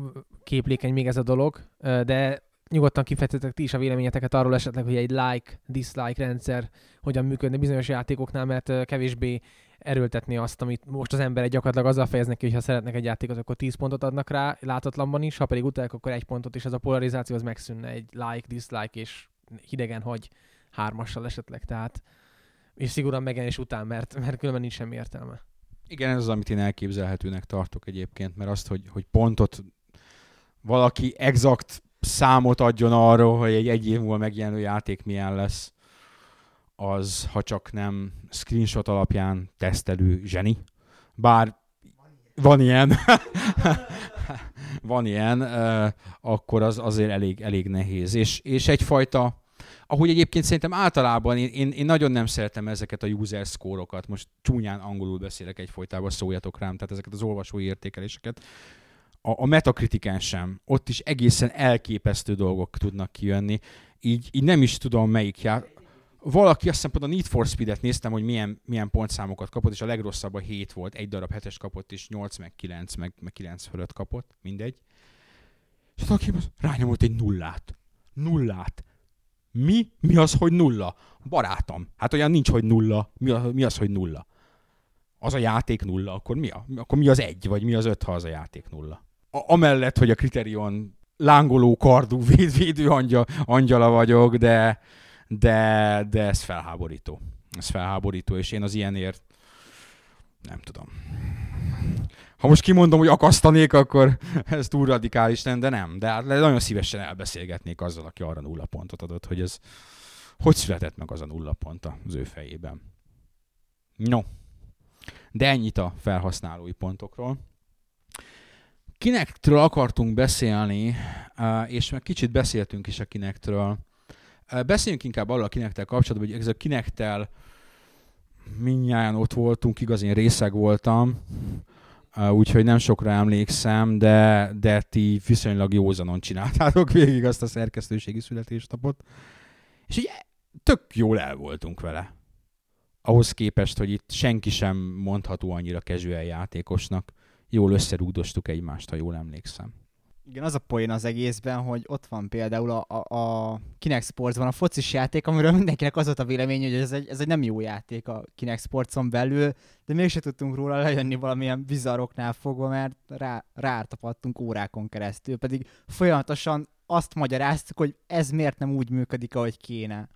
képlékeny még ez a dolog, de nyugodtan kifejtetek ti is a véleményeteket arról esetleg, hogy egy like, dislike rendszer hogyan működne bizonyos játékoknál, mert kevésbé erőltetni azt, amit most az emberek gyakorlatilag azzal fejeznek ki, hogy ha szeretnek egy játékot, akkor 10 pontot adnak rá, látatlanban is, ha pedig utálják, akkor egy pontot, és ez a polarizáció az megszűnne egy like, dislike, és hidegen hagy hármassal esetleg, tehát és szigorúan megjelenés után, mert, mert különben nincs semmi értelme. Igen, ez az, amit én elképzelhetőnek tartok egyébként, mert azt, hogy, hogy pontot valaki exakt számot adjon arról, hogy egy egy év múlva megjelenő játék milyen lesz, az, ha csak nem screenshot alapján tesztelő zseni. Bár van ilyen, van ilyen, akkor az azért elég, elég nehéz. És, és egyfajta, ahogy egyébként szerintem általában én, én, én nagyon nem szeretem ezeket a user score-okat, most csúnyán angolul beszélek egyfolytában, szóljatok rám, tehát ezeket az olvasói értékeléseket, a, a metakritiken sem. Ott is egészen elképesztő dolgok tudnak kijönni. Így, így nem is tudom melyik jár. Valaki azt hiszem, a Need for Speed-et néztem, hogy milyen, milyen pontszámokat kapott, és a legrosszabb a 7 volt, egy darab 7-es kapott, és 8 meg 9, meg, meg 9 fölött kapott, mindegy. És valaki rányomott egy nullát. Nullát. Mi? Mi az, hogy nulla? Barátom. Hát olyan nincs, hogy nulla. Mi, a, mi az, hogy nulla? Az a játék nulla, akkor mi, a, akkor mi az egy, vagy mi az öt, ha az a játék nulla? A, amellett, hogy a kriterion lángoló kardú véd, védő angyal, angyala vagyok, de, de, de ez felháborító. Ez felháborító, és én az ilyenért nem tudom. Ha most kimondom, hogy akasztanék, akkor ez túl radikális nem, de nem. De hát nagyon szívesen elbeszélgetnék azzal, aki arra nulla pontot adott, hogy ez hogy született meg az a nulla pont az ő fejében. No. De ennyit a felhasználói pontokról. Kinektről akartunk beszélni, és meg kicsit beszéltünk is a Kinektről. Beszéljünk inkább arról a Kinektel kapcsolatban, hogy ez a Kinektel mindnyáján ott voltunk, igaz, én részeg voltam, úgyhogy nem sokra emlékszem, de, de ti viszonylag józanon csináltátok végig azt a szerkesztőségi születésnapot. És ugye tök jól el voltunk vele. Ahhoz képest, hogy itt senki sem mondható annyira casual játékosnak. Jól összerúdostuk egymást, ha jól emlékszem. Igen, az a poén az egészben, hogy ott van például a, a, a Kinect Sportsban a focis játék, amiről mindenkinek az volt a vélemény, hogy ez egy, ez egy nem jó játék a Kinect Sportson belül, de mégsem tudtunk róla lejönni valamilyen bizaroknál fogva, mert rá, rártapadtunk órákon keresztül, pedig folyamatosan azt magyaráztuk, hogy ez miért nem úgy működik, ahogy kéne.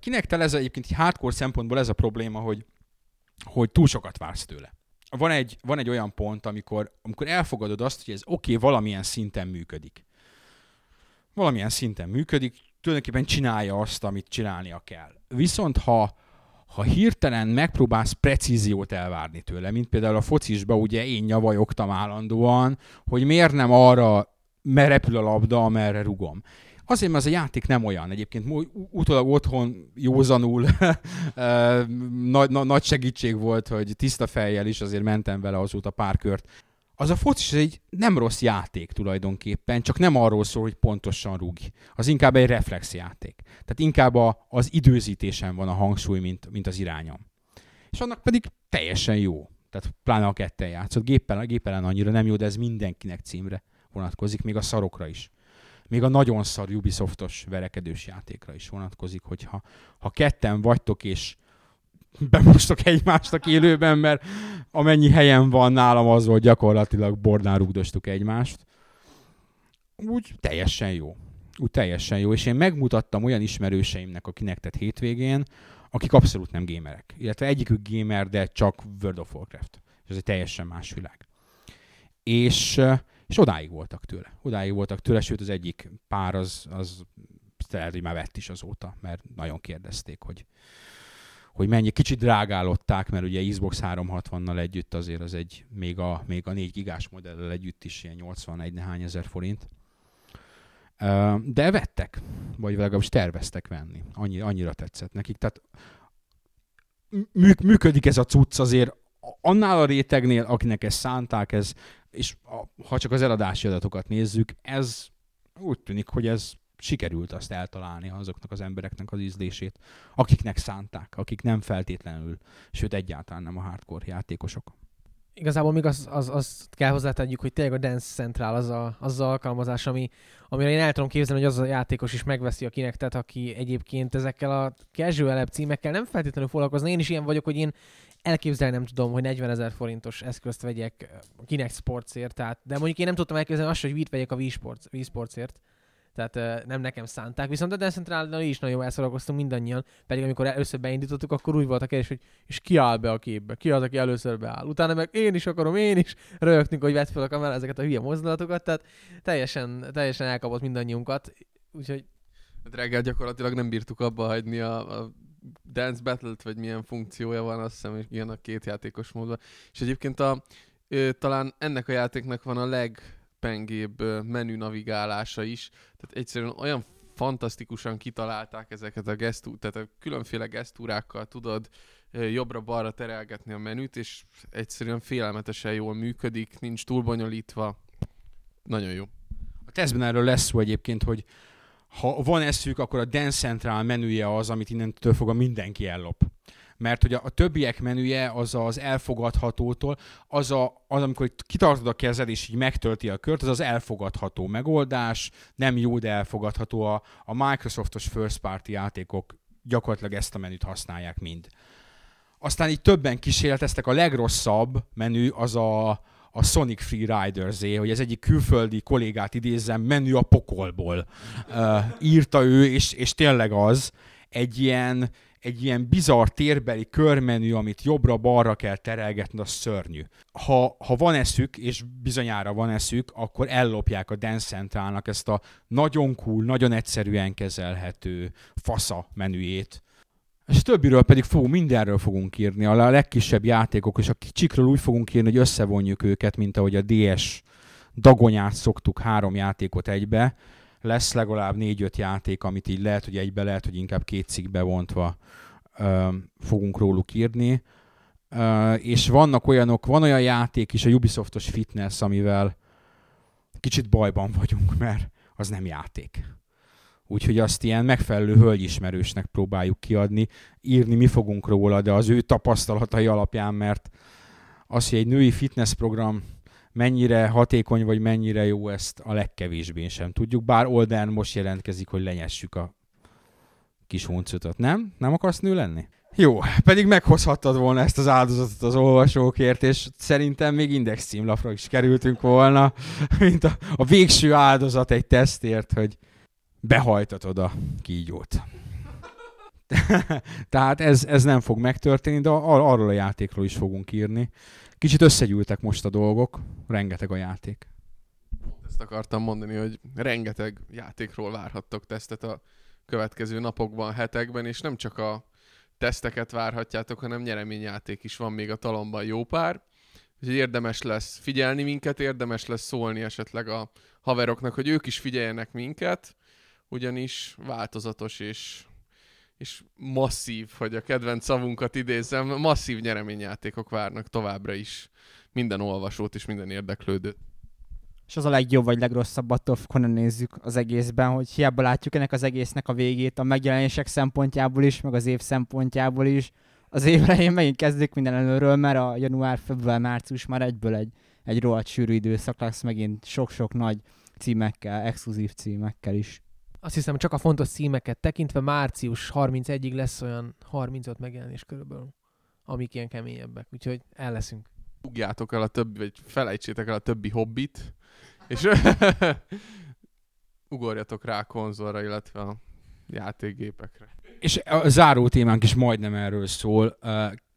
Kinek ez egyébként hardcore szempontból ez a probléma, hogy, hogy túl sokat vársz tőle van egy, van egy olyan pont, amikor, amikor elfogadod azt, hogy ez oké, okay, valamilyen szinten működik. Valamilyen szinten működik, tulajdonképpen csinálja azt, amit csinálnia kell. Viszont ha, ha hirtelen megpróbálsz precíziót elvárni tőle, mint például a focisba, ugye én nyavajogtam állandóan, hogy miért nem arra repül a labda, amerre rugom. Azért, mert az a játék nem olyan. Egyébként utólag otthon józanul nagy, nagy segítség volt, hogy tiszta fejjel is azért mentem vele azóta pár kört. Az a foci egy nem rossz játék tulajdonképpen, csak nem arról szól, hogy pontosan rúgj. Az inkább egy reflexjáték. Tehát inkább a, az időzítésen van a hangsúly, mint, mint az irányom. És annak pedig teljesen jó. Tehát pláne a ketten játszott. Géppel, géppelen annyira nem jó, de ez mindenkinek címre vonatkozik, még a szarokra is még a nagyon szar Ubisoftos verekedős játékra is vonatkozik, hogyha ha ketten vagytok, és bemostok egymástak élőben, mert amennyi helyen van nálam az volt gyakorlatilag bordán rúgdostuk egymást. Úgy teljesen jó. Úgy teljesen jó. És én megmutattam olyan ismerőseimnek a Kinectet hétvégén, akik abszolút nem gamerek. Illetve egyikük gamer, de csak World of Warcraft. És ez egy teljesen más világ. És és odáig voltak tőle. Odáig voltak tőle, sőt az egyik pár az, az lehet, hogy már vett is azóta, mert nagyon kérdezték, hogy, hogy mennyi, kicsit drágálották, mert ugye Xbox 360-nal együtt azért az egy, még a, még a 4 gigás modellel együtt is ilyen 81 nehány ezer forint. De vettek, vagy legalábbis terveztek venni. Annyi, annyira tetszett nekik. Tehát működik ez a cucc azért annál a rétegnél, akinek ezt szánták, ez és a, ha csak az eladási adatokat nézzük, ez úgy tűnik, hogy ez sikerült azt eltalálni azoknak az embereknek az ízlését, akiknek szánták, akik nem feltétlenül, sőt egyáltalán nem a hardcore játékosok. Igazából még azt az, az kell hozzátegyük, hogy tényleg a Dance Central az a, az, a alkalmazás, ami, amire én el tudom képzelni, hogy az a játékos is megveszi a kinektet, aki egyébként ezekkel a casual címekkel nem feltétlenül foglalkozna. Én is ilyen vagyok, hogy én elképzelni nem tudom, hogy 40 ezer forintos eszközt vegyek a Kinect Sportsért, tehát, de mondjuk én nem tudtam elképzelni azt, hogy Wii-t vegyek a Wii Sportsért, tehát nem nekem szánták. Viszont a Decentrál is nagyon elszorogoztunk mindannyian, pedig amikor először beindítottuk, akkor úgy volt a kérdés, hogy és ki áll be a képbe, ki az, aki először beáll. Utána meg én is akarom, én is rögtünk, hogy vett fel a kamera ezeket a hülye mozdulatokat, tehát teljesen, teljesen elkapott mindannyiunkat. Úgyhogy hát reggel gyakorlatilag nem bírtuk abba hagyni a, a Dance Battle-t, vagy milyen funkciója van, azt hiszem, hogy ilyen a két játékos módban. És egyébként a, Ö, talán ennek a játéknak van a legpengébb menü navigálása is. Tehát egyszerűen olyan fantasztikusan kitalálták ezeket a gesztú, tehát a különféle gesztúrákkal tudod jobbra-balra terelgetni a menüt, és egyszerűen félelmetesen jól működik, nincs túl bonyolítva. Nagyon jó. A tesztben erről lesz szó egyébként, hogy ha van eszük, akkor a Dance Central menüje az, amit innentől fogva mindenki ellop. Mert hogy a, a többiek menüje az az elfogadhatótól, az, a, az amikor kitartod a kezed és így megtölti a kört, az az elfogadható megoldás, nem jó, de elfogadható. A, a Microsoftos first party játékok gyakorlatilag ezt a menüt használják mind. Aztán így többen kísérleteztek, a legrosszabb menü az a, a Sonic Free Riders hogy ez egyik külföldi kollégát idézem, menü a pokolból. Uh, írta ő, és, és tényleg az, egy ilyen, egy ilyen bizarr térbeli körmenü, amit jobbra-balra kell terelgetni, az szörnyű. Ha, ha van eszük, és bizonyára van eszük, akkor ellopják a Dance Centralnak ezt a nagyon cool, nagyon egyszerűen kezelhető fasza menüjét, és többiről pedig fogunk, mindenről fogunk írni. A legkisebb játékok, és a kicsikről úgy fogunk írni, hogy összevonjuk őket, mint ahogy a DS dagonyát szoktuk, három játékot egybe. Lesz legalább négy-öt játék, amit így lehet, hogy egybe, lehet, hogy inkább két cikkbe vontva ö, fogunk róluk írni. Ö, és vannak olyanok, van olyan játék is, a Ubisoftos Fitness, amivel kicsit bajban vagyunk, mert az nem játék úgyhogy azt ilyen megfelelő hölgyismerősnek próbáljuk kiadni, írni mi fogunk róla, de az ő tapasztalatai alapján, mert az, hogy egy női fitness program mennyire hatékony vagy mennyire jó, ezt a legkevésbé sem tudjuk, bár Olden most jelentkezik, hogy lenyessük a kis huncutot. Nem? Nem akarsz nő lenni? Jó, pedig meghozhattad volna ezt az áldozatot az olvasókért, és szerintem még index címlapra is kerültünk volna, mint a, a végső áldozat egy tesztért, hogy behajtatod a kígyót. Tehát ez, ez nem fog megtörténni, de ar- arról a játékról is fogunk írni. Kicsit összegyűltek most a dolgok, rengeteg a játék. Ezt akartam mondani, hogy rengeteg játékról várhattok tesztet a következő napokban, hetekben, és nem csak a teszteket várhatjátok, hanem nyereményjáték is van még a talomban jó pár. Úgyhogy érdemes lesz figyelni minket, érdemes lesz szólni esetleg a haveroknak, hogy ők is figyeljenek minket, ugyanis változatos és, és masszív, hogy a kedvenc szavunkat idézem, masszív nyereményjátékok várnak továbbra is minden olvasót és minden érdeklődőt. És az a legjobb vagy legrosszabb attól, honnan nézzük az egészben, hogy hiába látjuk ennek az egésznek a végét a megjelenések szempontjából is, meg az év szempontjából is. Az év elején megint kezdik minden előről, mert a január, február, március már egyből egy, egy rohadt sűrű időszak lesz megint sok-sok nagy címekkel, exkluzív címekkel is azt hiszem csak a fontos címeket tekintve március 31-ig lesz olyan 35 megjelenés körülbelül, amik ilyen keményebbek, úgyhogy el leszünk. Ugjátok el a többi, vagy felejtsétek el a többi hobbit, és ugorjatok rá a konzolra, illetve a játékgépekre. És a záró témánk is majdnem erről szól.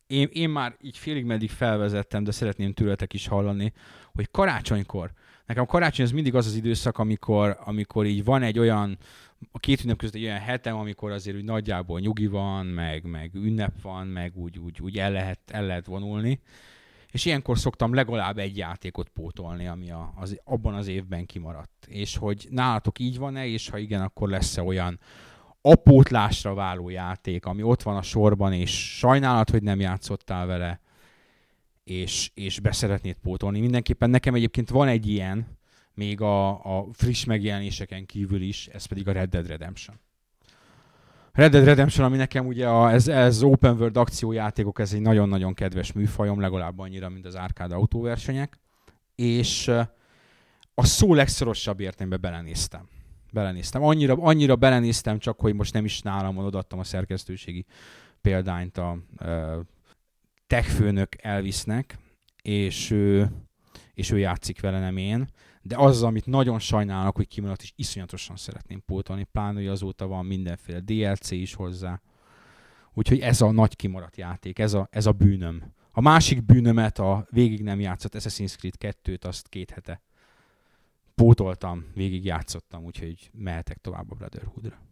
Én, én már így félig meddig felvezettem, de szeretném tőletek is hallani, hogy karácsonykor Nekem a karácsony az mindig az az időszak, amikor, amikor így van egy olyan, a két ünnep között egy olyan hetem, amikor azért úgy nagyjából nyugi van, meg, meg ünnep van, meg úgy, úgy, úgy el, lehet, el lehet vonulni. És ilyenkor szoktam legalább egy játékot pótolni, ami a, az, abban az évben kimaradt. És hogy nálatok így van-e, és ha igen, akkor lesz-e olyan apótlásra váló játék, ami ott van a sorban, és sajnálat, hogy nem játszottál vele, és, és beszeretnéd pótolni. Mindenképpen nekem egyébként van egy ilyen, még a, a friss megjelenéseken kívül is, ez pedig a Red Dead Redemption. Red Dead Redemption, ami nekem ugye a, ez, ez open world akciójátékok, ez egy nagyon-nagyon kedves műfajom, legalább annyira, mint az árkád autóversenyek, és a szó legszorosabb értelemben belenéztem. Belenéztem. Annyira, annyira belenéztem, csak hogy most nem is nálam van, odaadtam a szerkesztőségi példányt a, a techfőnök Elvisnek, és ő, és ő játszik vele, nem én. De az, amit nagyon sajnálok, hogy kimaradt, és iszonyatosan szeretném pótolni, pláne, hogy azóta van mindenféle DLC is hozzá. Úgyhogy ez a nagy kimaradt játék, ez a, ez a bűnöm. A másik bűnömet, a végig nem játszott Assassin's Creed 2-t, azt két hete pótoltam, végig játszottam, úgyhogy mehetek tovább a Brotherhood-ra.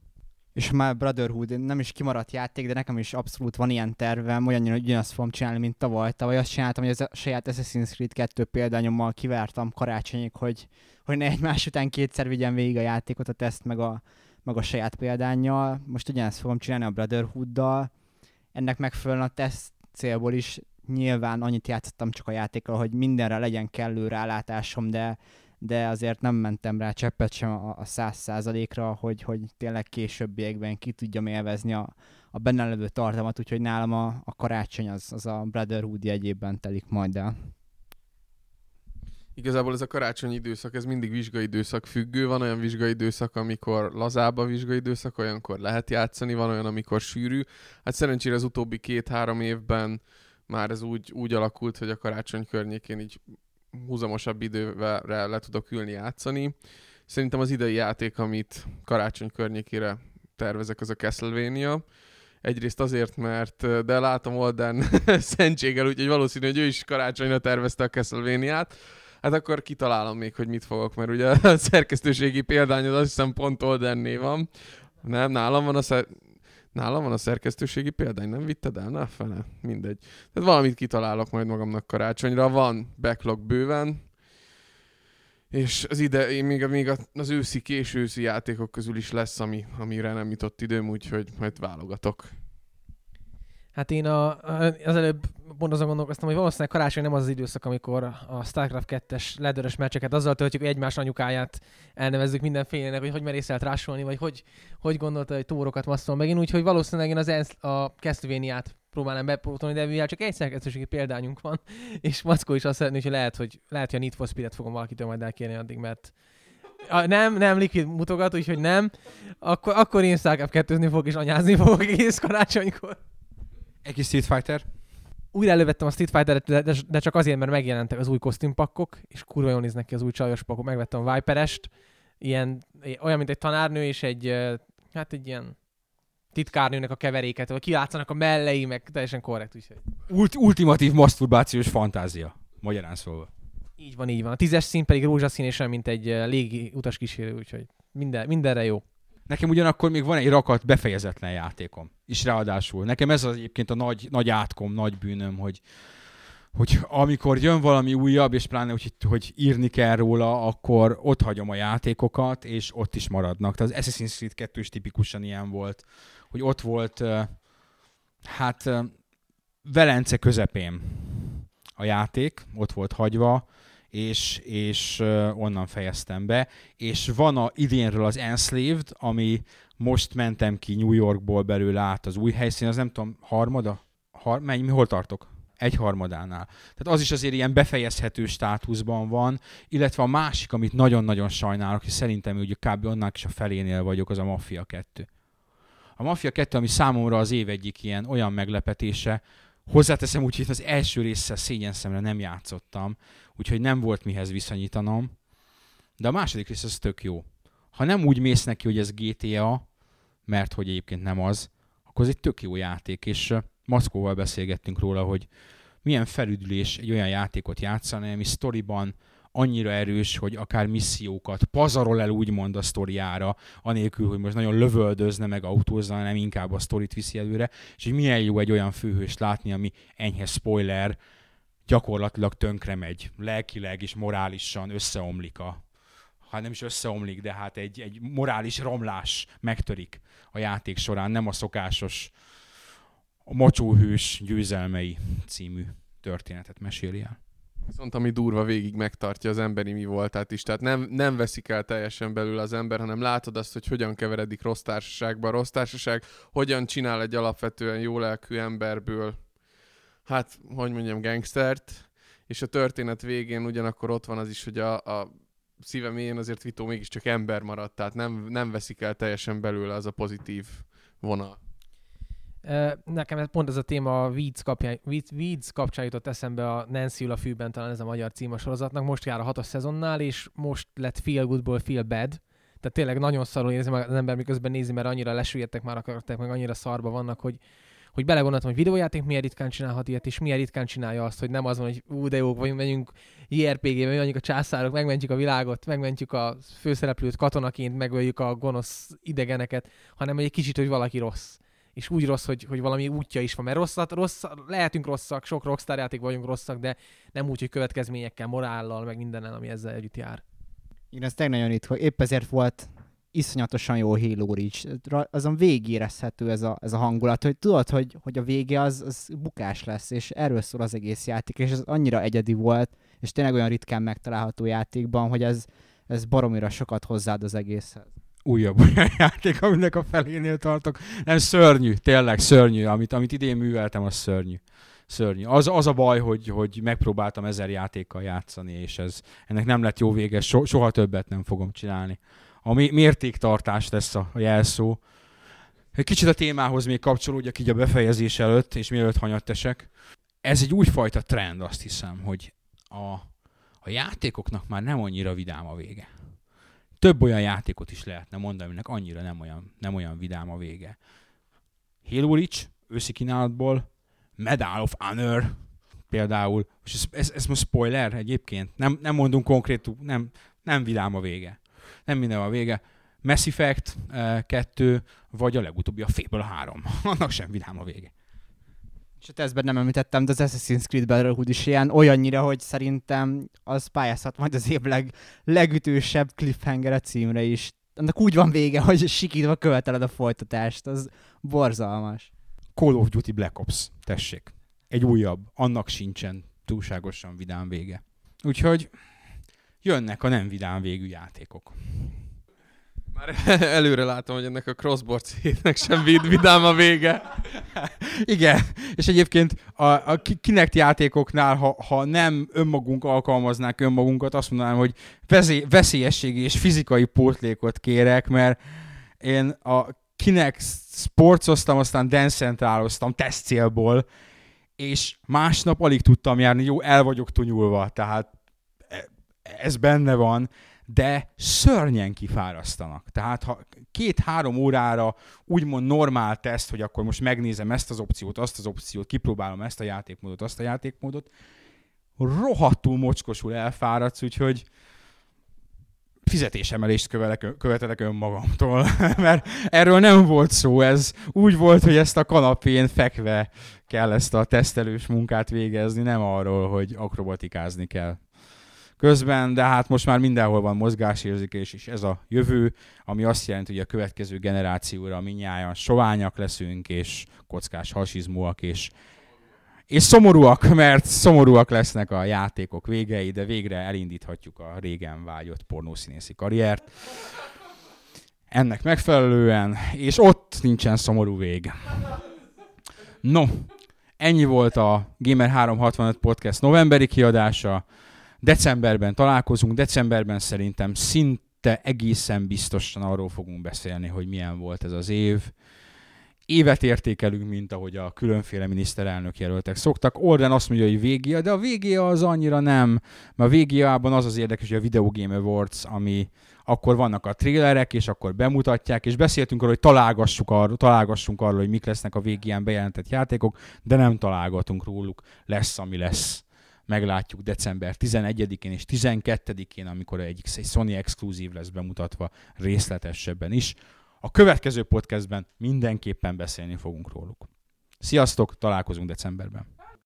És már Brotherhood nem is kimaradt játék, de nekem is abszolút van ilyen tervem, olyan, hogy ugyanazt fogom csinálni, mint tavaly. Tavaly azt csináltam, hogy a saját Assassin's Creed 2 példányommal kivártam karácsonyig, hogy, hogy ne egymás után kétszer vigyen végig a játékot, a teszt meg a, meg a saját példányjal. Most ugyanezt fogom csinálni a Brotherhood-dal. Ennek megfelelően a teszt célból is nyilván annyit játszottam csak a játékkal, hogy mindenre legyen kellő rálátásom, de de azért nem mentem rá cseppet sem a száz százalékra, hogy, hogy tényleg későbbiekben ki tudjam élvezni a, a benne levő tartalmat, úgyhogy nálam a, a karácsony az, az a Brotherhood jegyében telik majd el. Igazából ez a karácsonyi időszak, ez mindig vizsgai időszak függő. Van olyan vizsgai időszak, amikor lazább a vizsgai időszak, olyankor lehet játszani, van olyan, amikor sűrű. Hát szerencsére az utóbbi két-három évben már ez úgy, úgy alakult, hogy a karácsony környékén így húzamosabb időre le tudok ülni játszani. Szerintem az idei játék, amit karácsony környékére tervezek, az a Castlevania. Egyrészt azért, mert de látom Olden szentséggel, úgyhogy valószínű, hogy ő is karácsonyra tervezte a Castlevania-t. Hát akkor kitalálom még, hogy mit fogok, mert ugye a szerkesztőségi példányod azt hiszem pont Oldenné van. Nem, nálam van a szer- Nálam van a szerkesztőségi példány, nem vitted el? Na, fele, mindegy. Tehát valamit kitalálok majd magamnak karácsonyra. Van backlog bőven, és az ide, még, még az őszi, késő őszi játékok közül is lesz, ami, amire nem jutott időm, úgyhogy majd válogatok. Hát én a, az előbb pont azon gondolkoztam, hogy valószínűleg karácsony nem az az időszak, amikor a StarCraft 2-es ledörös meccseket azzal töltjük, hogy egymás anyukáját elnevezzük mindenfélenek, hogy hogy merészelt rásolni, vagy hogy, hogy gondolta, hogy tórokat masszol megint, úgyhogy valószínűleg én az ENSZ, a Castlevania-t próbálnám bepótolni, de mivel csak egy szerkesztőségi példányunk van, és Mackó is azt szeretné, hogy lehet, hogy lehet, hogy a Need for Speed-et fogom valakitől majd elkérni addig, mert a, nem, nem, Liquid mutogat, úgyhogy nem. Akkor, akkor én StarCraft 2 fogok és anyázni fogok egész karácsonykor. Egy Street Fighter? Újra elővettem a Street Fighter-et, de, de, csak azért, mert megjelentek az új kosztümpakkok, és kurva jól néznek ki az új csajos pakok. Megvettem a Viperest, ilyen, olyan, mint egy tanárnő, és egy, hát egy ilyen titkárnőnek a keveréket, vagy kiátszanak a mellei, meg teljesen korrekt. Úgyhogy. Ult- ultimatív maszturbációs fantázia, magyarán szólva. Így van, így van. A tízes szín pedig rózsaszín, és mint egy légi utas kísérő, úgyhogy minden, mindenre jó. Nekem ugyanakkor még van egy rakat befejezetlen játékom. És ráadásul. Nekem ez az egyébként a nagy, nagy átkom, nagy bűnöm, hogy, hogy amikor jön valami újabb, és pláne, hogy, hogy írni kell róla, akkor ott hagyom a játékokat, és ott is maradnak. Tehát az Assassin's Creed 2 is tipikusan ilyen volt, hogy ott volt, hát Velence közepén a játék, ott volt hagyva, és, és onnan fejeztem be. És van a idénről az Enslaved, ami most mentem ki New Yorkból belőle át az új helyszín, az nem tudom, harmada? Har, mennyi, hol tartok? egy harmadánál. Tehát az is azért ilyen befejezhető státuszban van, illetve a másik, amit nagyon-nagyon sajnálok, és szerintem ugye kb. onnan is a felénél vagyok, az a Mafia 2. A Mafia 2, ami számomra az év egyik ilyen olyan meglepetése, hozzáteszem úgy, hogy az első része szégyen szemre nem játszottam, úgyhogy nem volt mihez viszonyítanom. De a második rész az tök jó. Ha nem úgy mész neki, hogy ez GTA, mert hogy egyébként nem az, akkor ez egy tök jó játék, és Maszkóval beszélgettünk róla, hogy milyen felüdülés egy olyan játékot játszani, ami sztoriban annyira erős, hogy akár missziókat pazarol el úgymond a sztoriára, anélkül, hogy most nagyon lövöldözne meg autózna, hanem inkább a sztorit viszi előre, és hogy milyen jó egy olyan főhőst látni, ami enyhe spoiler, gyakorlatilag tönkre megy, lelkileg és morálisan összeomlik a hát nem is összeomlik, de hát egy, egy morális romlás megtörik a játék során, nem a szokásos a Mocsóhős győzelmei című történetet meséli el. Viszont ami durva végig megtartja az emberi mi voltát is, tehát nem, nem veszik el teljesen belül az ember, hanem látod azt, hogy hogyan keveredik rossz társaságba. Rossz társaság hogyan csinál egy alapvetően jó lelkű emberből hát, hogy mondjam, gangstert, és a történet végén ugyanakkor ott van az is, hogy a, a szívem mélyén azért Vito mégiscsak ember maradt, tehát nem, nem veszik el teljesen belőle az a pozitív vonal. Nekem pont ez a téma a Weeds, kapján, Weeds kapcsán jutott eszembe a Nancy a fűben, talán ez a magyar cím a sorozatnak. Most jár a hatos szezonnál, és most lett Feel Goodból Feel Bad. Tehát tényleg nagyon szarul érzi az ember, miközben nézi, mert annyira lesüllyedtek már a karakterek, meg annyira szarba vannak, hogy, hogy belegondoltam, hogy videójáték milyen ritkán csinálhat ilyet, és milyen ritkán csinálja azt, hogy nem az van, hogy ú, de jók vagyunk, megyünk JRPG-be, mondjuk a császárok, megmentjük a világot, megmentjük a főszereplőt katonaként, megöljük a gonosz idegeneket, hanem hogy egy kicsit, hogy valaki rossz. És úgy rossz, hogy, hogy valami útja is van. Mert rosszat, rossz, lehetünk rosszak, sok rockstar játék vagyunk rosszak, de nem úgy, hogy következményekkel, morállal, meg mindennel, ami ezzel együtt jár. Igen, ez tényleg nagyon ritka. Épp ezért volt iszonyatosan jó Halo Reach. Azon végérezhető ez a, ez a hangulat, hogy tudod, hogy, hogy a vége az, az bukás lesz, és erről szól az egész játék, és ez annyira egyedi volt, és tényleg olyan ritkán megtalálható játékban, hogy ez, ez baromira sokat hozzáad az egészhez. újabb olyan játék, aminek a felénél tartok. Nem, szörnyű, tényleg szörnyű. Amit, amit idén műveltem, az szörnyű. Szörnyű. Az, az a baj, hogy, hogy megpróbáltam ezer játékkal játszani, és ez, ennek nem lett jó vége, so, soha többet nem fogom csinálni. A mé- mértéktartás lesz a, a jelszó. Egy kicsit a témához még kapcsolódjak így a befejezés előtt, és mielőtt hanyattesek. Ez egy újfajta trend, azt hiszem, hogy a, a játékoknak már nem annyira vidám a vége több olyan játékot is lehetne mondani, aminek annyira nem olyan, nem olyan vidám a vége. Halo Reach, őszi kínálatból, Medal of Honor például, és ez, ez, ez most spoiler egyébként, nem, nem mondunk konkrét, nem, nem vidám a vége. Nem minden a vége. Mass Effect 2, vagy a legutóbbi a Fable 3. Annak sem vidám a vége. És a tesztben nem említettem, de az Assassin's Creed Brotherhood is ilyen olyannyira, hogy szerintem az pályázhat majd az év leg, legütősebb cliffhanger a címre is. Annak úgy van vége, hogy sikítva követeled a folytatást, az borzalmas. Call of Duty Black Ops, tessék. Egy újabb, annak sincsen túlságosan vidám vége. Úgyhogy jönnek a nem vidám végű játékok. Már előre látom, hogy ennek a crossboard szétnek sem vid, vidám a vége. Igen, és egyébként a, a ki- Kinect játékoknál, ha, ha nem önmagunk alkalmaznánk önmagunkat, azt mondanám, hogy vezé, veszélyességi és fizikai pótlékot kérek, mert én a Kinect sportoztam, aztán dencentráloztam teszt célból, és másnap alig tudtam járni, jó, el vagyok tunyulva, tehát ez benne van, de szörnyen kifárasztanak. Tehát ha két-három órára úgymond normál teszt, hogy akkor most megnézem ezt az opciót, azt az opciót, kipróbálom ezt a játékmódot, azt a játékmódot, rohadtul mocskosul elfáradsz, úgyhogy fizetésemelést követelek, követelek önmagamtól, mert erről nem volt szó, ez úgy volt, hogy ezt a kanapén fekve kell ezt a tesztelős munkát végezni, nem arról, hogy akrobatikázni kell közben, de hát most már mindenhol van mozgásérzékés, és ez a jövő, ami azt jelenti, hogy a következő generációra minnyáján soványak leszünk, és kockás hasizmúak, és és szomorúak, mert szomorúak lesznek a játékok végei, de végre elindíthatjuk a régen vágyott pornószínészi karriert. Ennek megfelelően, és ott nincsen szomorú vég. No, ennyi volt a Gamer 365 Podcast novemberi kiadása. Decemberben találkozunk, decemberben szerintem szinte egészen biztosan arról fogunk beszélni, hogy milyen volt ez az év. Évet értékelünk, mint ahogy a különféle miniszterelnök jelöltek szoktak. Orden azt mondja, hogy végia, de a végia az annyira nem, mert a végiában az az érdekes, hogy a Video Game Awards, ami akkor vannak a trélerek, és akkor bemutatják, és beszéltünk arról, hogy találgassuk arról, találgassunk arról, hogy mik lesznek a végén bejelentett játékok, de nem találgatunk róluk, lesz, ami lesz meglátjuk december 11-én és 12-én, amikor egy, egy Sony exkluzív lesz bemutatva részletesebben is. A következő podcastben mindenképpen beszélni fogunk róluk. Sziasztok, találkozunk decemberben!